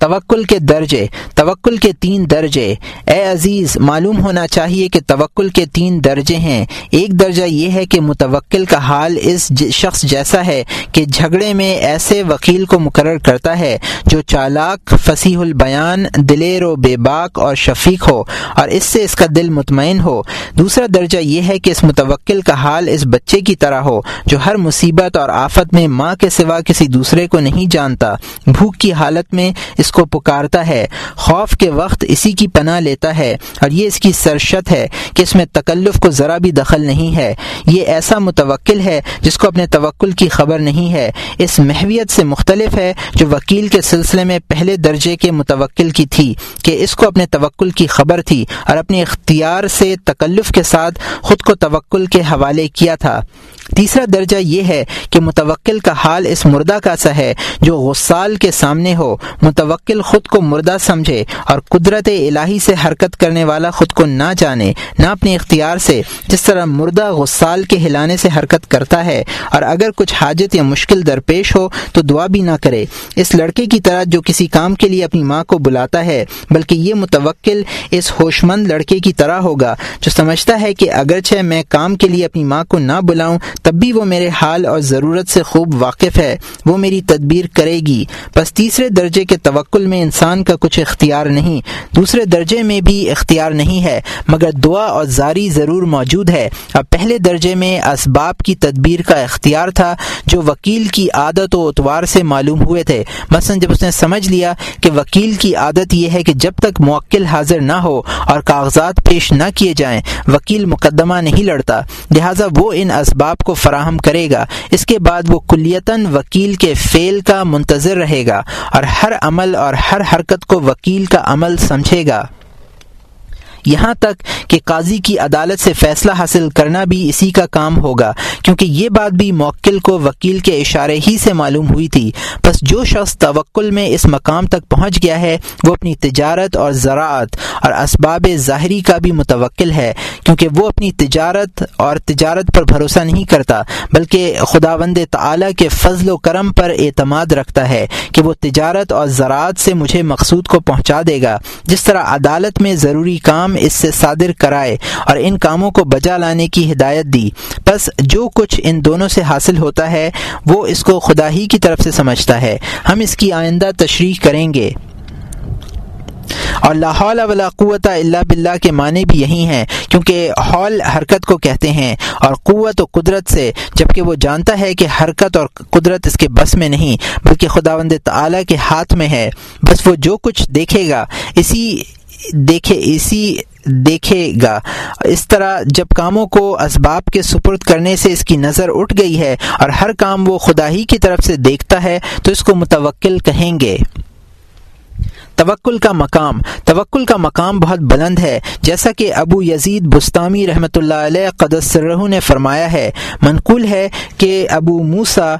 توکل کے درجے، توکل کے تین درجے۔ اے عزیز، معلوم ہونا چاہیے کہ توکل کے تین درجے ہیں۔ ایک درجہ یہ ہے کہ متوکل کا حال اس شخص جیسا ہے کہ جھگڑے میں ایسے وکیل کو مقرر کرتا ہے جو چالاک، فصیح البیان، دلیر و بے باک اور شفیق ہو اور اس سے اس کا دل مطمئن ہو۔ دوسرا درجہ یہ ہے کہ اس متوکل کا حال اس بچے کی طرح ہو جو ہر مصیبت اور آفت میں ماں کے سوا کسی دوسرے کو نہیں جانتا۔ بھوک کی حالت میں اس کو پکارتا ہے۔ خوف کے وقت اسی کی پناہ لیتا ہے اور یہ اس کی سرشت ہے کہ اس میں تکلف کو ذرا بھی دخل نہیں ہے۔ یہ ایسا متوکل ہے جس کو اپنے توکل کی خبر نہیں ہے۔ اس محویت سے مختلف ہے جو وکیل کے سلسلے میں پہلے درجے کے متوکل کی تھی کہ اس کو اپنے توکل کی خبر تھی اور اپنے اختیار سے تکلف کے ساتھ خود کو توکل کے حوالے کیا تھا۔ تیسرا درجہ یہ ہے کہ متوکل کا حال اس مردہ کا سا ہے جو غسال کے سامنے ہو، متوکل خود کو مردہ سمجھے اور قدرت الہی سے حرکت کرنے والا خود کو نہ جانے، نہ اپنے اختیار سے جس طرح مردہ غسال کے ہلانے سے حرکت کرتا ہے۔ اور اگر کچھ حاجت یا مشکل درپیش ہو تو دعا بھی نہ کرے۔ اس لڑکے کی طرح جو کسی کام کے لیے اپنی ماں کو بلاتا ہے، بلکہ یہ متوکل اس ہوش مند لڑکے کی طرح ہوگا، جو سمجھتا ہے کہ اگرچہ میں کام کے لیے اپنی ماں کو نہ بلاؤں تب بھی وہ میرے حال اور ضرورت سے خوب واقف ہے، وہ میری تدبیر کرے گی۔ بس تیسرے درجے کے توکل میں انسان کا کچھ اختیار نہیں، دوسرے درجے میں بھی اختیار نہیں ہے، مگر دعا اور زاری ضرور موجود ہے۔ اب پہلے درجے میں اسباب کی تدبیر کا اختیار تھا، جو وکیل کی عادت و اتوار سے معلوم ہوئے تھے۔ مثلا جب اس نے سمجھ لیا کہ وکیل کی عادت یہ ہے کہ جب تک موکل حاضر نہ ہو اور کاغذات پیش نہ کیے جائیں، وکیل مقدمہ نہیں لڑتا۔ لہٰذا وہ ان اسباب کو فراہم کرے گا۔ اس کے بعد وہ کلیتاً وکیل کے فعل کا منتظر رہے گا اور ہر عمل اور ہر حرکت کو وکیل کا عمل سمجھے گا۔ یہاں تک کہ قاضی کی عدالت سے فیصلہ حاصل کرنا بھی اسی کا کام ہوگا، کیونکہ یہ بات بھی موکل کو وکیل کے اشارے ہی سے معلوم ہوئی تھی۔ بس جو شخص توکل میں اس مقام تک پہنچ گیا ہے، وہ اپنی تجارت اور زراعت اور اسباب ظاہری کا بھی متوکل ہے، کیونکہ وہ اپنی تجارت اور تجارت پر بھروسہ نہیں کرتا، بلکہ خدا وند تعلیٰ کے فضل و کرم پر اعتماد رکھتا ہے کہ وہ تجارت اور زراعت سے مجھے مقصود کو پہنچا دے گا۔ جس طرح عدالت میں ضروری کام کام اس سے صادر کرائے اور ان کاموں کو بجا لانے کی ہدایت دی۔ بس جو کچھ ان دونوں سے حاصل ہوتا ہے، وہ اس کو خدا ہی کی طرف سے سمجھتا ہے۔ ہم اس کی آئندہ تشریح کریں گے۔ اور لاہور ولا قوت اللہ بلّہ کے معنی بھی یہی ہیں، کیونکہ ہال حرکت کو کہتے ہیں اور قوت و قدرت سے، جبکہ وہ جانتا ہے کہ حرکت اور قدرت اس کے بس میں نہیں، بلکہ خدا وند تعلیٰ کے ہاتھ میں ہے۔ بس وہ جو کچھ دیکھے گا، اسی دیکھے اسی دیکھے گا۔ اس طرح جب کاموں کو اسباب کے سپرد کرنے سے اس کی نظر اٹھ گئی ہے اور ہر کام وہ خدا ہی کی طرف سے دیکھتا ہے، تو اس کو متوکل کہیں گے۔ توکل کا مقام، توکل کا مقام بہت بلند ہے۔ جیسا کہ ابو یزید بستانی رحمۃ اللہ علیہ قدسرہ نے فرمایا ہے، منقول ہے کہ ابو موسا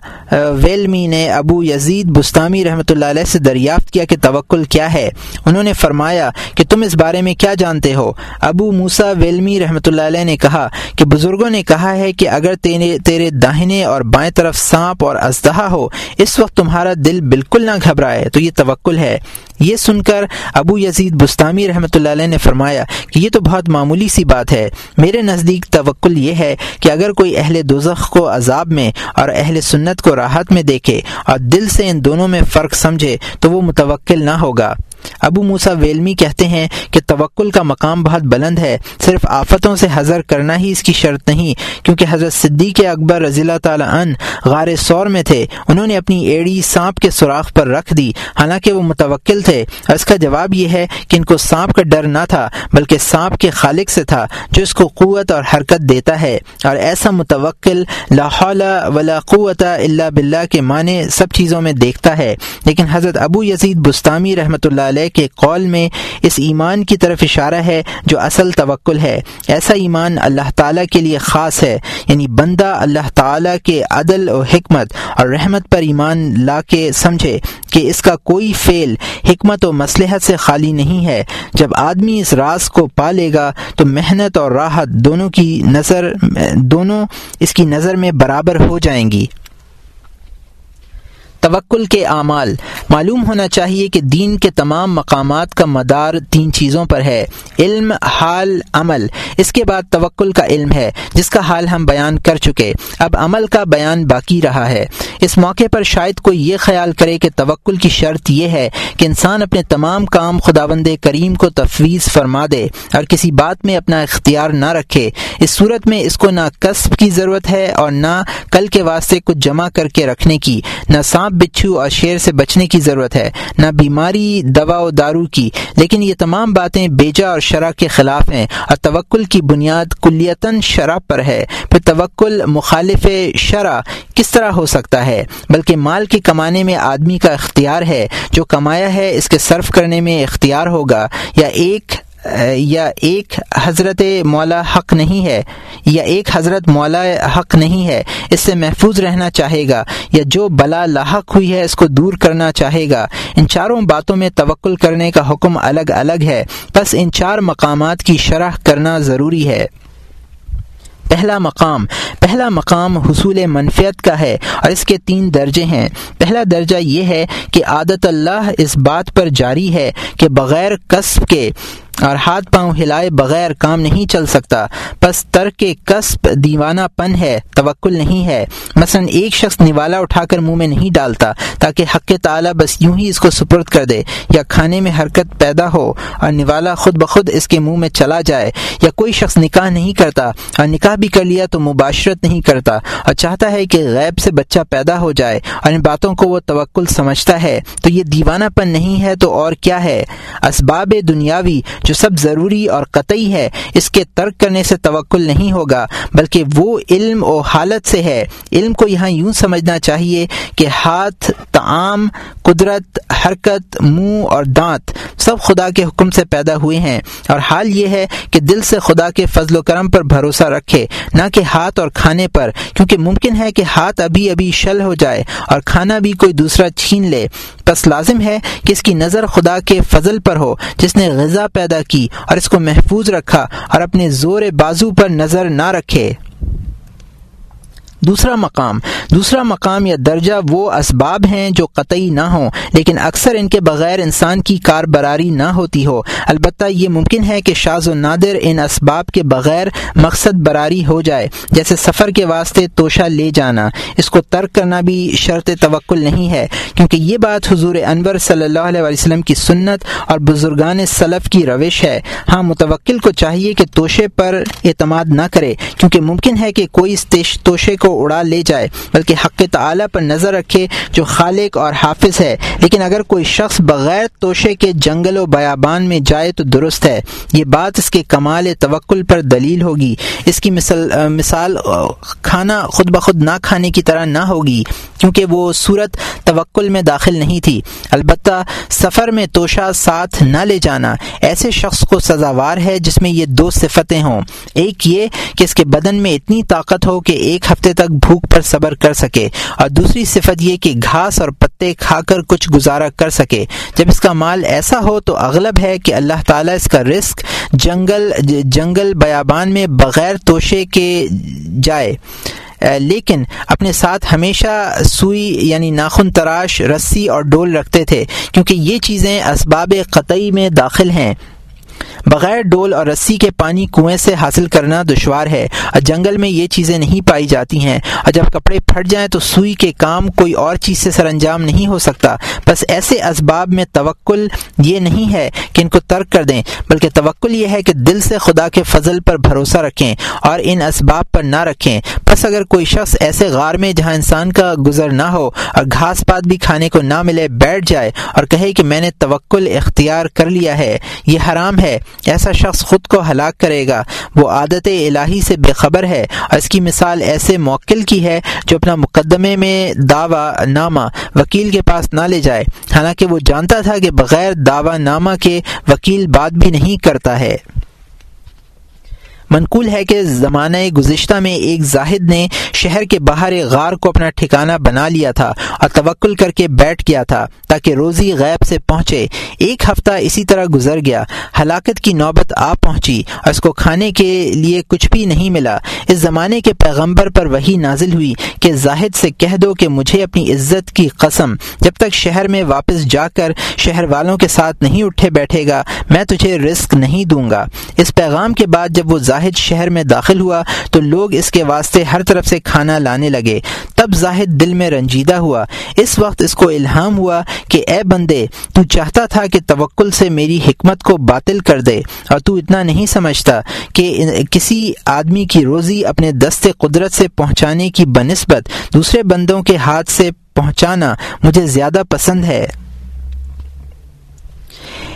ویلمی نے ابو یزید بستانی رحمۃ اللہ علیہ سے دریافت کیا کہ توکل کیا ہے۔ انہوں نے فرمایا کہ تم اس بارے میں کیا جانتے ہو؟ ابو موسا ویلمی رحمۃ اللہ علیہ نے کہا کہ بزرگوں نے کہا ہے کہ اگر تیرے تیرے داہنے اور بائیں طرف سانپ اور ازدہا ہو، اس وقت تمہارا دل بالکل نہ گھبرائے۔ تو یہ توکل ہے۔ یہ سن کر ابو یزید بستامی رحمۃ اللہ علیہ نے فرمایا کہ یہ تو بہت معمولی سی بات ہے۔ میرے نزدیک توکل یہ ہے کہ اگر کوئی اہل دوزخ کو عذاب میں اور اہل سنت کو راحت میں دیکھے اور دل سے ان دونوں میں فرق سمجھے تو وہ متوکل نہ ہوگا۔ ابو موسا ویلمی کہتے ہیں کہ توکل کا مقام بہت بلند ہے، صرف آفتوں سے حضر کرنا ہی اس کی شرط نہیں، کیونکہ حضرت صدیق اکبر رضی اللہ تعالیٰ عنہ غار سور میں تھے، انہوں نے اپنی ایڑی سانپ کے سوراخ پر رکھ دی۔ حالانکہ وہ متوکل تھے اور اس کا جواب یہ ہے کہ ان کو سانپ کا ڈر نہ تھا، بلکہ سانپ کے خالق سے تھا، جو اس کو قوت اور حرکت دیتا ہے۔ اور ایسا متوکل لا حول ولا قوت اللہ باللہ کے معنی سب چیزوں میں دیکھتا ہے۔ لیکن حضرت ابو یزید بستانی رحمۃ اللہ علیہ کے قول میں اس ایمان کی طرف اشارہ ہے جو اصل توکل ہے۔ ایسا ایمان اللہ تعالیٰ کے لیے خاص ہے یعنی بندہ اللہ تعالیٰ کے عدل و حکمت اور رحمت پر ایمان لا کے سمجھے کہ اس کا کوئی فعل، حکمت و مصلحت سے خالی نہیں ہے۔ جب آدمی اس راز کو پا لے گا تو محنت اور راحت دونوں کی نظر، دونوں اس کی نظر میں برابر ہو جائیں گی۔ توکل کے اعمال۔ معلوم ہونا چاہیے کہ دین کے تمام مقامات کا مدار تین چیزوں پر ہے۔ علم، حال، عمل۔ اس کے بعد توکل کا علم ہے، جس کا حال ہم بیان کر چکے۔ اب عمل کا بیان باقی رہا ہے۔ اس موقع پر شاید کوئی یہ خیال کرے کہ توکل کی شرط یہ ہے کہ انسان اپنے تمام کام خدا بند کریم کو تفویض فرما دے اور کسی بات میں اپنا اختیار نہ رکھے۔ اس صورت میں اس کو نہ قصب کی ضرورت ہے اور نہ کل کے واسطے کچھ جمع کر کے رکھنے کی۔ نہ سانپ سانپ بچھو اور شیر سے بچنے کی ضرورت ہے، نہ بیماری، دوا و دارو کی۔ لیکن یہ تمام باتیں بیجا اور شرح کے خلاف ہیں اور توکل کی بنیاد کلیتاً شرح پر ہے۔ پھر توکل مخالف شرح کس طرح ہو سکتا ہے؟ بلکہ مال کے کمانے میں آدمی کا اختیار ہے، جو کمایا ہے اس کے صرف کرنے میں اختیار ہوگا۔ یا ایک یا ایک حضرت مولا حق نہیں ہے، یا ایک حضرت مولا حق نہیں ہے، اس سے محفوظ رہنا چاہے گا، یا جو بلا لاحق ہوئی ہے اس کو دور کرنا چاہے گا۔ ان چاروں باتوں میں توکل کرنے کا حکم الگ الگ ہے۔ بس ان چار مقامات کی شرح کرنا ضروری ہے۔ پہلا مقام پہلا مقام حصول منفیت کا ہے اور اس کے تین درجے ہیں۔ پہلا درجہ یہ ہے کہ عادت اللہ اس بات پر جاری ہے کہ بغیر قصب کے اور ہاتھ پاؤں ہلائے بغیر کام نہیں چل سکتا۔ پس ترک کسب دیوانہ پن ہے، توکل نہیں ہے۔ مثلا ایک شخص نوالا اٹھا کر منہ میں نہیں ڈالتا، تاکہ حق تعالی بس یوں ہی اس کو سپرد کر دے، یا کھانے میں حرکت پیدا ہو اور نوالا خود بخود اس کے منہ میں چلا جائے، یا کوئی شخص نکاح نہیں کرتا اور نکاح بھی کر لیا تو مباشرت نہیں کرتا اور چاہتا ہے کہ غیب سے بچہ پیدا ہو جائے اور ان باتوں کو وہ توکل سمجھتا ہے۔ تو یہ دیوانہ پن نہیں ہے تو اور کیا ہے؟ اسباب دنیاوی جو سب ضروری اور قطعی ہے، اس کے ترک کرنے سے توکل نہیں ہوگا، بلکہ وہ علم و حالت سے ہے۔ علم کو یہاں یوں سمجھنا چاہیے کہ ہاتھ، تعام، قدرت، حرکت، منہ اور دانت سب خدا کے حکم سے پیدا ہوئے ہیں۔ اور حال یہ ہے کہ دل سے خدا کے فضل و کرم پر بھروسہ رکھے، نہ کہ ہاتھ اور کھانے پر، کیونکہ ممکن ہے کہ ہاتھ ابھی ابھی شل ہو جائے اور کھانا بھی کوئی دوسرا چھین لے۔ بس لازم ہے کہ اس کی نظر خدا کے فضل پر ہو، جس نے غذا پیدا کی اور اس کو محفوظ رکھا اور اپنے زور بازو پر نظر نہ رکھے۔ دوسرا مقام۔ دوسرا مقام یا درجہ وہ اسباب ہیں جو قطعی نہ ہوں، لیکن اکثر ان کے بغیر انسان کی کار براری نہ ہوتی ہو۔ البتہ یہ ممکن ہے کہ شاز و نادر ان اسباب کے بغیر مقصد براری ہو جائے، جیسے سفر کے واسطے توشہ لے جانا۔ اس کو ترک کرنا بھی شرط توکل نہیں ہے، کیونکہ یہ بات حضور انور صلی اللہ علیہ وسلم کی سنت اور بزرگان سلف کی روش ہے۔ ہاں متوکل کو چاہیے کہ توشے پر اعتماد نہ کرے، کیونکہ ممکن ہے کہ کوئی اس توشے کو اڑا لے جائے، بلکہ حق تعالی پر نظر رکھے جو خالق اور حافظ ہے۔ لیکن اگر کوئی شخص بغیر توشے کے جنگل و بیابان میں جائے تو درست ہے۔ یہ بات اس کے کمال توکل پر دلیل ہوگی۔ اس کی مثال مثال، کھانا خود بخود نہ کھانے کی طرح نہ ہوگی، کیونکہ وہ صورت توکل میں داخل نہیں تھی۔ البتہ سفر میں توشہ ساتھ نہ لے جانا ایسے شخص کو سزاوار ہے جس میں یہ دو صفتیں ہوں۔ ایک یہ کہ اس کے بدن میں اتنی طاقت ہو کہ ایک ہفتے تک بھوک پر صبر کر سکے۔ اور دوسری صفت یہ کہ گھاس اور پتے کھا کر کچھ گزارا کر سکے۔ جب اس کا مال ایسا ہو تو اغلب ہے کہ اللہ تعالیٰ اس کا رزق جنگل جنگل بیابان میں بغیر توشے کے جائے۔ لیکن اپنے ساتھ ہمیشہ سوئی یعنی ناخن تراش، رسی اور ڈول رکھتے تھے، کیونکہ یہ چیزیں اسباب قطعی میں داخل ہیں۔ بغیر ڈول اور رسی کے پانی کنویں سے حاصل کرنا دشوار ہے۔ اور جنگل میں یہ چیزیں نہیں پائی جاتی ہیں۔ اور جب کپڑے پھٹ جائیں تو سوئی کے کام کوئی اور چیز سے سر انجام نہیں ہو سکتا۔ بس ایسے اسباب میں توکل یہ نہیں ہے کہ ان کو ترک کر دیں، بلکہ توکل یہ ہے کہ دل سے خدا کے فضل پر بھروسہ رکھیں اور ان اسباب پر نہ رکھیں۔ بس اگر کوئی شخص ایسے غار میں جہاں انسان کا گزر نہ ہو اور گھاس پات بھی کھانے کو نہ ملے بیٹھ جائے اور کہے کہ میں نے توکل اختیار کر لیا ہے، یہ حرام ہے۔ ایسا شخص خود کو ہلاک کرے گا۔ وہ عادت الہی سے بے خبر ہے۔ اور اس کی مثال ایسے موکل کی ہے جو اپنا مقدمے میں دعوی نامہ وکیل کے پاس نہ لے جائے۔ حالانکہ وہ جانتا تھا کہ بغیر دعوی نامہ کے وکیل بات بھی نہیں کرتا ہے۔ منقول ہے کہ زمانہ گزشتہ میں ایک زاہد نے شہر کے باہر غار کو اپنا ٹھکانہ بنا لیا تھا اور توکل کر کے بیٹھ گیا تھا تاکہ روزی غیب سے پہنچے۔ ایک ہفتہ اسی طرح گزر گیا۔ ہلاکت کی نوبت آ پہنچی اور اس کو کھانے کے لیے کچھ بھی نہیں ملا۔ اس زمانے کے پیغمبر پر وہی نازل ہوئی کہ زاہد سے کہہ دو کہ مجھے اپنی عزت کی قسم۔ جب تک شہر میں واپس جا کر شہر والوں کے ساتھ نہیں اٹھے بیٹھے گا، میں تجھے رزق نہیں دوں گا۔ اس پیغام کے بعد جب وہ زاہد شہر میں داخل ہوا تو لوگ اس کے واسطے ہر طرف سے کھانا لانے لگے۔ تب زاہد دل میں رنجیدہ ہوا۔ اس وقت اس کو الہام ہوا کہ اے بندے، تو چاہتا تھا کہ توکل سے میری حکمت کو باطل کر دے اور تو اتنا نہیں سمجھتا کہ کسی آدمی کی روزی اپنے دست قدرت سے پہنچانے کی بنسبت دوسرے بندوں کے ہاتھ سے پہنچانا مجھے زیادہ پسند ہے۔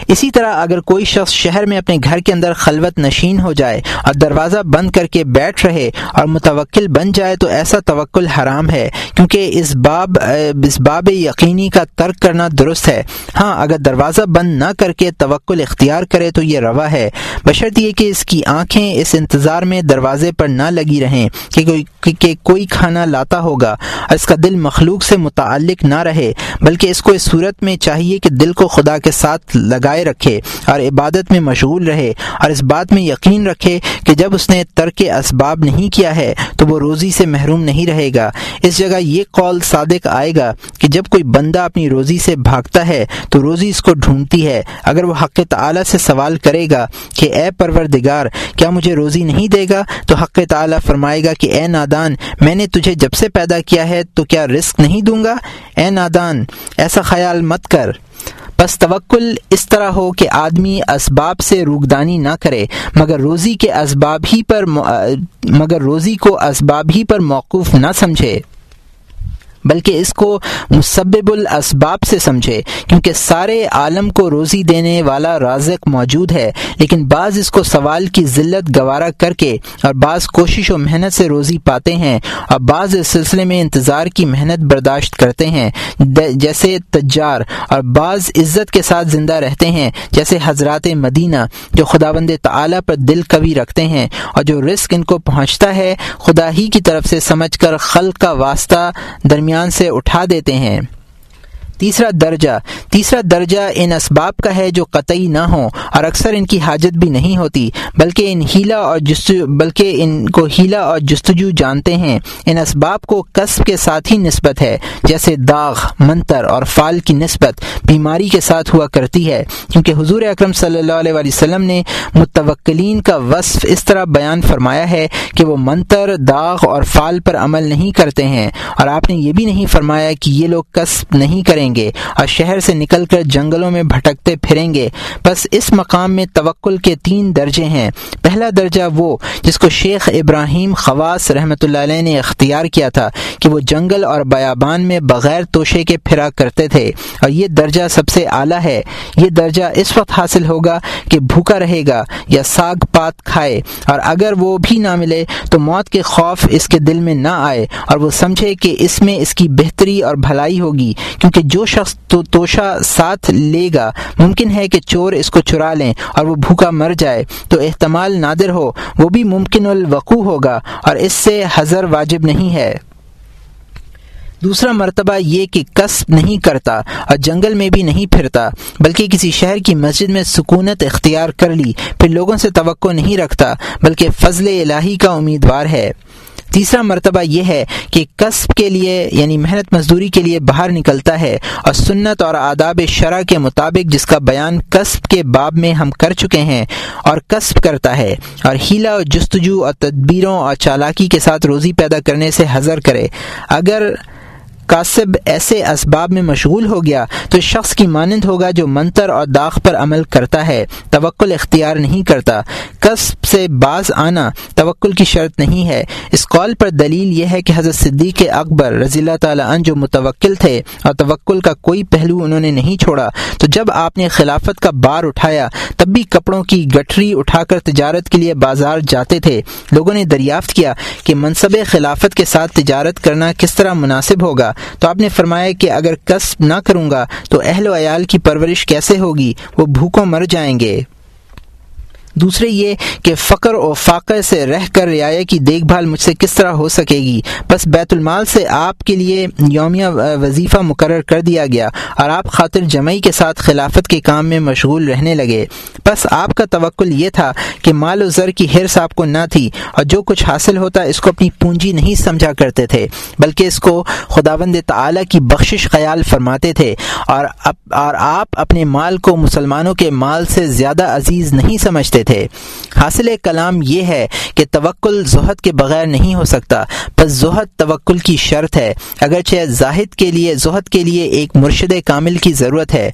اسی طرح اگر کوئی شخص شہر میں اپنے گھر کے اندر خلوت نشین ہو جائے اور دروازہ بند کر کے بیٹھ رہے اور متوکل بن جائے تو ایسا توکل حرام ہے، کیونکہ اس باب اس باب یقینی کا ترک کرنا درست ہے۔ ہاں اگر دروازہ بند نہ کر کے توکل اختیار کرے تو یہ روا ہے۔ بشرط یہ کہ اس کی آنکھیں اس انتظار میں دروازے پر نہ لگی رہیں کہ کوئی کہ کوئی کھانا لاتا ہوگا۔ اور اس کا دل مخلوق سے متعلق نہ رہے، بلکہ اس کو اس صورت میں چاہیے کہ دل کو خدا کے ساتھ لگائے بجائے رکھے اور عبادت میں مشغول رہے اور اس بات میں یقین رکھے کہ جب اس نے ترک اسباب نہیں کیا ہے تو وہ روزی سے محروم نہیں رہے گا۔ اس جگہ یہ قول صادق آئے گا کہ جب کوئی بندہ اپنی روزی سے بھاگتا ہے تو روزی اس کو ڈھونڈتی ہے۔ اگر وہ حق تعالی سے سوال کرے گا کہ اے پروردگار، کیا مجھے روزی نہیں دے گا؟ تو حق تعالی فرمائے گا کہ اے نادان، میں نے تجھے جب سے پیدا کیا ہے تو کیا رزق نہیں دوں گا؟ اے نادان، ایسا خیال مت کر۔ بس توکل اس طرح ہو کہ آدمی اسباب سے روگدانی نہ کرے، مگر روزی کے اسباب ہی پر مگر روزی کو اسباب ہی پر موقف نہ سمجھے۔ بلکہ اس کو مسبب الاسباب سے سمجھے، کیونکہ سارے عالم کو روزی دینے والا رازق موجود ہے، لیکن بعض اس کو سوال کی ذلت گوارا کر کے اور بعض کوشش و محنت سے روزی پاتے ہیں اور بعض اس سلسلے میں انتظار کی محنت برداشت کرتے ہیں جیسے تجار اور بعض عزت کے ساتھ زندہ رہتے ہیں، جیسے حضرات مدینہ جو خدا بند تعلیٰ پر دل کبھی رکھتے ہیں اور جو رزق ان کو پہنچتا ہے، خدا ہی کی طرف سے سمجھ کر خلق کا واسطہ درمیان درمیان سے اٹھا دیتے ہیں۔ تیسرا درجہ تیسرا درجہ ان اسباب کا ہے جو قطعی نہ ہوں اور اکثر ان کی حاجت بھی نہیں ہوتی، بلکہ ان ہیلا اور جستجو بلکہ ان کو ہیلا اور جستجو جانتے ہیں۔ ان اسباب کو قصب کے ساتھ ہی نسبت ہے، جیسے داغ، منتر اور فال کی نسبت بیماری کے ساتھ ہوا کرتی ہے۔ کیونکہ حضور اکرم صلی اللہ علیہ وسلم نے متوکلین کا وصف اس طرح بیان فرمایا ہے کہ وہ منتر، داغ اور فال پر عمل نہیں کرتے ہیں۔ اور آپ نے یہ بھی نہیں فرمایا کہ یہ لوگ قصب نہیں کریں۔ کریں گے اور شہر سے نکل کر جنگلوں میں بھٹکتے پھریں گے۔ بس اس مقام میں توکل کے تین درجے ہیں۔ پہلا درجہ وہ جس کو شیخ ابراہیم خواص رحمۃ اللہ علیہ نے اختیار کیا تھا کہ وہ جنگل اور بیابان میں بغیر توشے کے پھرا کرتے تھے۔ اور یہ درجہ سب سے اعلیٰ ہے۔ یہ درجہ اس وقت حاصل ہوگا کہ بھوکا رہے گا یا ساگ پات کھائے۔ اور اگر وہ بھی نہ ملے تو موت کے خوف اس کے دل میں نہ آئے اور وہ سمجھے کہ اس میں اس کی بہتری اور بھلائی ہوگی، کیونکہ جو شخص تو توشا ساتھ لے گا، ممکن ہے کہ چور اس کو چرا لیں اور وہ بھوکا مر جائے۔ تو احتمال نادر ہو، وہ بھی ممکن الوقوع ہوگا اور اس سے حضر واجب نہیں ہے۔ دوسرا مرتبہ یہ کہ قصب نہیں کرتا اور جنگل میں بھی نہیں پھرتا، بلکہ کسی شہر کی مسجد میں سکونت اختیار کر لی، پھر لوگوں سے توقع نہیں رکھتا، بلکہ فضل الہی کا امیدوار ہے۔ تیسرا مرتبہ یہ ہے کہ قصب کے لیے یعنی محنت مزدوری کے لیے باہر نکلتا ہے اور سنت اور آداب شرح کے مطابق جس کا بیان قصب کے باب میں ہم کر چکے ہیں اور قصب کرتا ہے اور ہیلا اور جستجو اور تدبیروں اور چالاکی کے ساتھ روزی پیدا کرنے سے حضر کرے۔ اگر کاسب ایسے اسباب میں مشغول ہو گیا تو شخص کی مانند ہوگا جو منتر اور داغ پر عمل کرتا ہے، توکل اختیار نہیں کرتا۔ کسب سے باز آنا توکل کی شرط نہیں ہے۔ اس قول پر دلیل یہ ہے کہ حضرت صدیق اکبر رضی اللہ تعالیٰ عنہ جو متوکل تھے اور توکل کا کوئی پہلو انہوں نے نہیں چھوڑا، تو جب آپ نے خلافت کا بار اٹھایا، تب بھی کپڑوں کی گٹھری اٹھا کر تجارت کے لیے بازار جاتے تھے۔ لوگوں نے دریافت کیا کہ منصب خلافت کے ساتھ تجارت کرنا کس طرح مناسب ہوگا۔ تو آپ نے فرمایا کہ اگر کسب نہ کروں گا تو اہل و عیال کی پرورش کیسے ہوگی؟ وہ بھوکوں مر جائیں گے۔ دوسرے یہ کہ فقر و فاقہ سے رہ کر رعایا کی دیکھ بھال مجھ سے کس طرح ہو سکے گی؟ بس بیت المال سے آپ کے لیے یومیہ وظیفہ مقرر کر دیا گیا اور آپ خاطر جمعی کے ساتھ خلافت کے کام میں مشغول رہنے لگے۔ بس آپ کا توقل یہ تھا کہ مال و زر کی حرص آپ کو نہ تھی اور جو کچھ حاصل ہوتا اس کو اپنی پونجی نہیں سمجھا کرتے تھے، بلکہ اس کو خداوند تعالی کی بخشش خیال فرماتے تھے۔ اور اور آپ اپنے مال کو مسلمانوں کے مال سے زیادہ عزیز نہیں سمجھتے تھے۔ حاصل کلام یہ ہے کہ توکل زہد کے بغیر نہیں ہو سکتا، بس زہد توکل کی شرط ہے۔ اگرچہ زاہد کے لیے، زہد کے لیے ایک مرشد کامل کی ضرورت ہے۔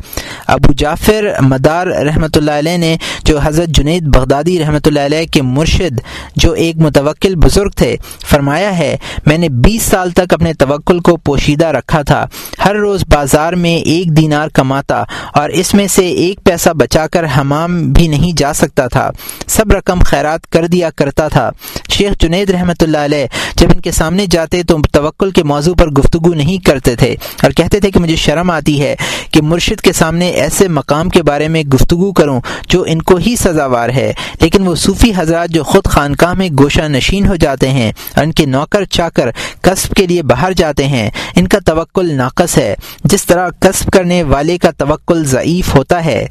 ابو جعفر مدار رحمۃ اللہ علیہ نے، جو حضرت جنید بغدادی رحمۃ اللہ علیہ کے مرشد، جو ایک متوکل بزرگ تھے، فرمایا ہے، میں نے بیس سال تک اپنے توکل کو پوشیدہ رکھا تھا۔ ہر روز بازار میں ایک دینار کماتا اور اس میں سے ایک پیسہ بچا کر حمام بھی نہیں جا سکتا تھا۔ سب رقم خیرات کر دیا کرتا تھا۔ شیخ جنید رحمۃ اللہ علیہ جب ان کے سامنے جاتے تو توکل کے موضوع پر گفتگو نہیں کرتے تھے اور کہتے تھے کہ مجھے شرم آتی ہے کہ مرشد کے سامنے ایسے مقام کے بارے میں گفتگو کروں جو ان کو ہی سزاوار ہے، لیکن وہ صوفی حضرات جو خود خانقاہ میں گوشہ نشین ہو جاتے ہیں اور ان کے نوکر چا کر قصب کے لیے باہر جاتے ہیں، ان کا توکل ناقص ہے۔ جس طرح قصب کرنے والے کا توکل ضعیف ہوتا ہے۔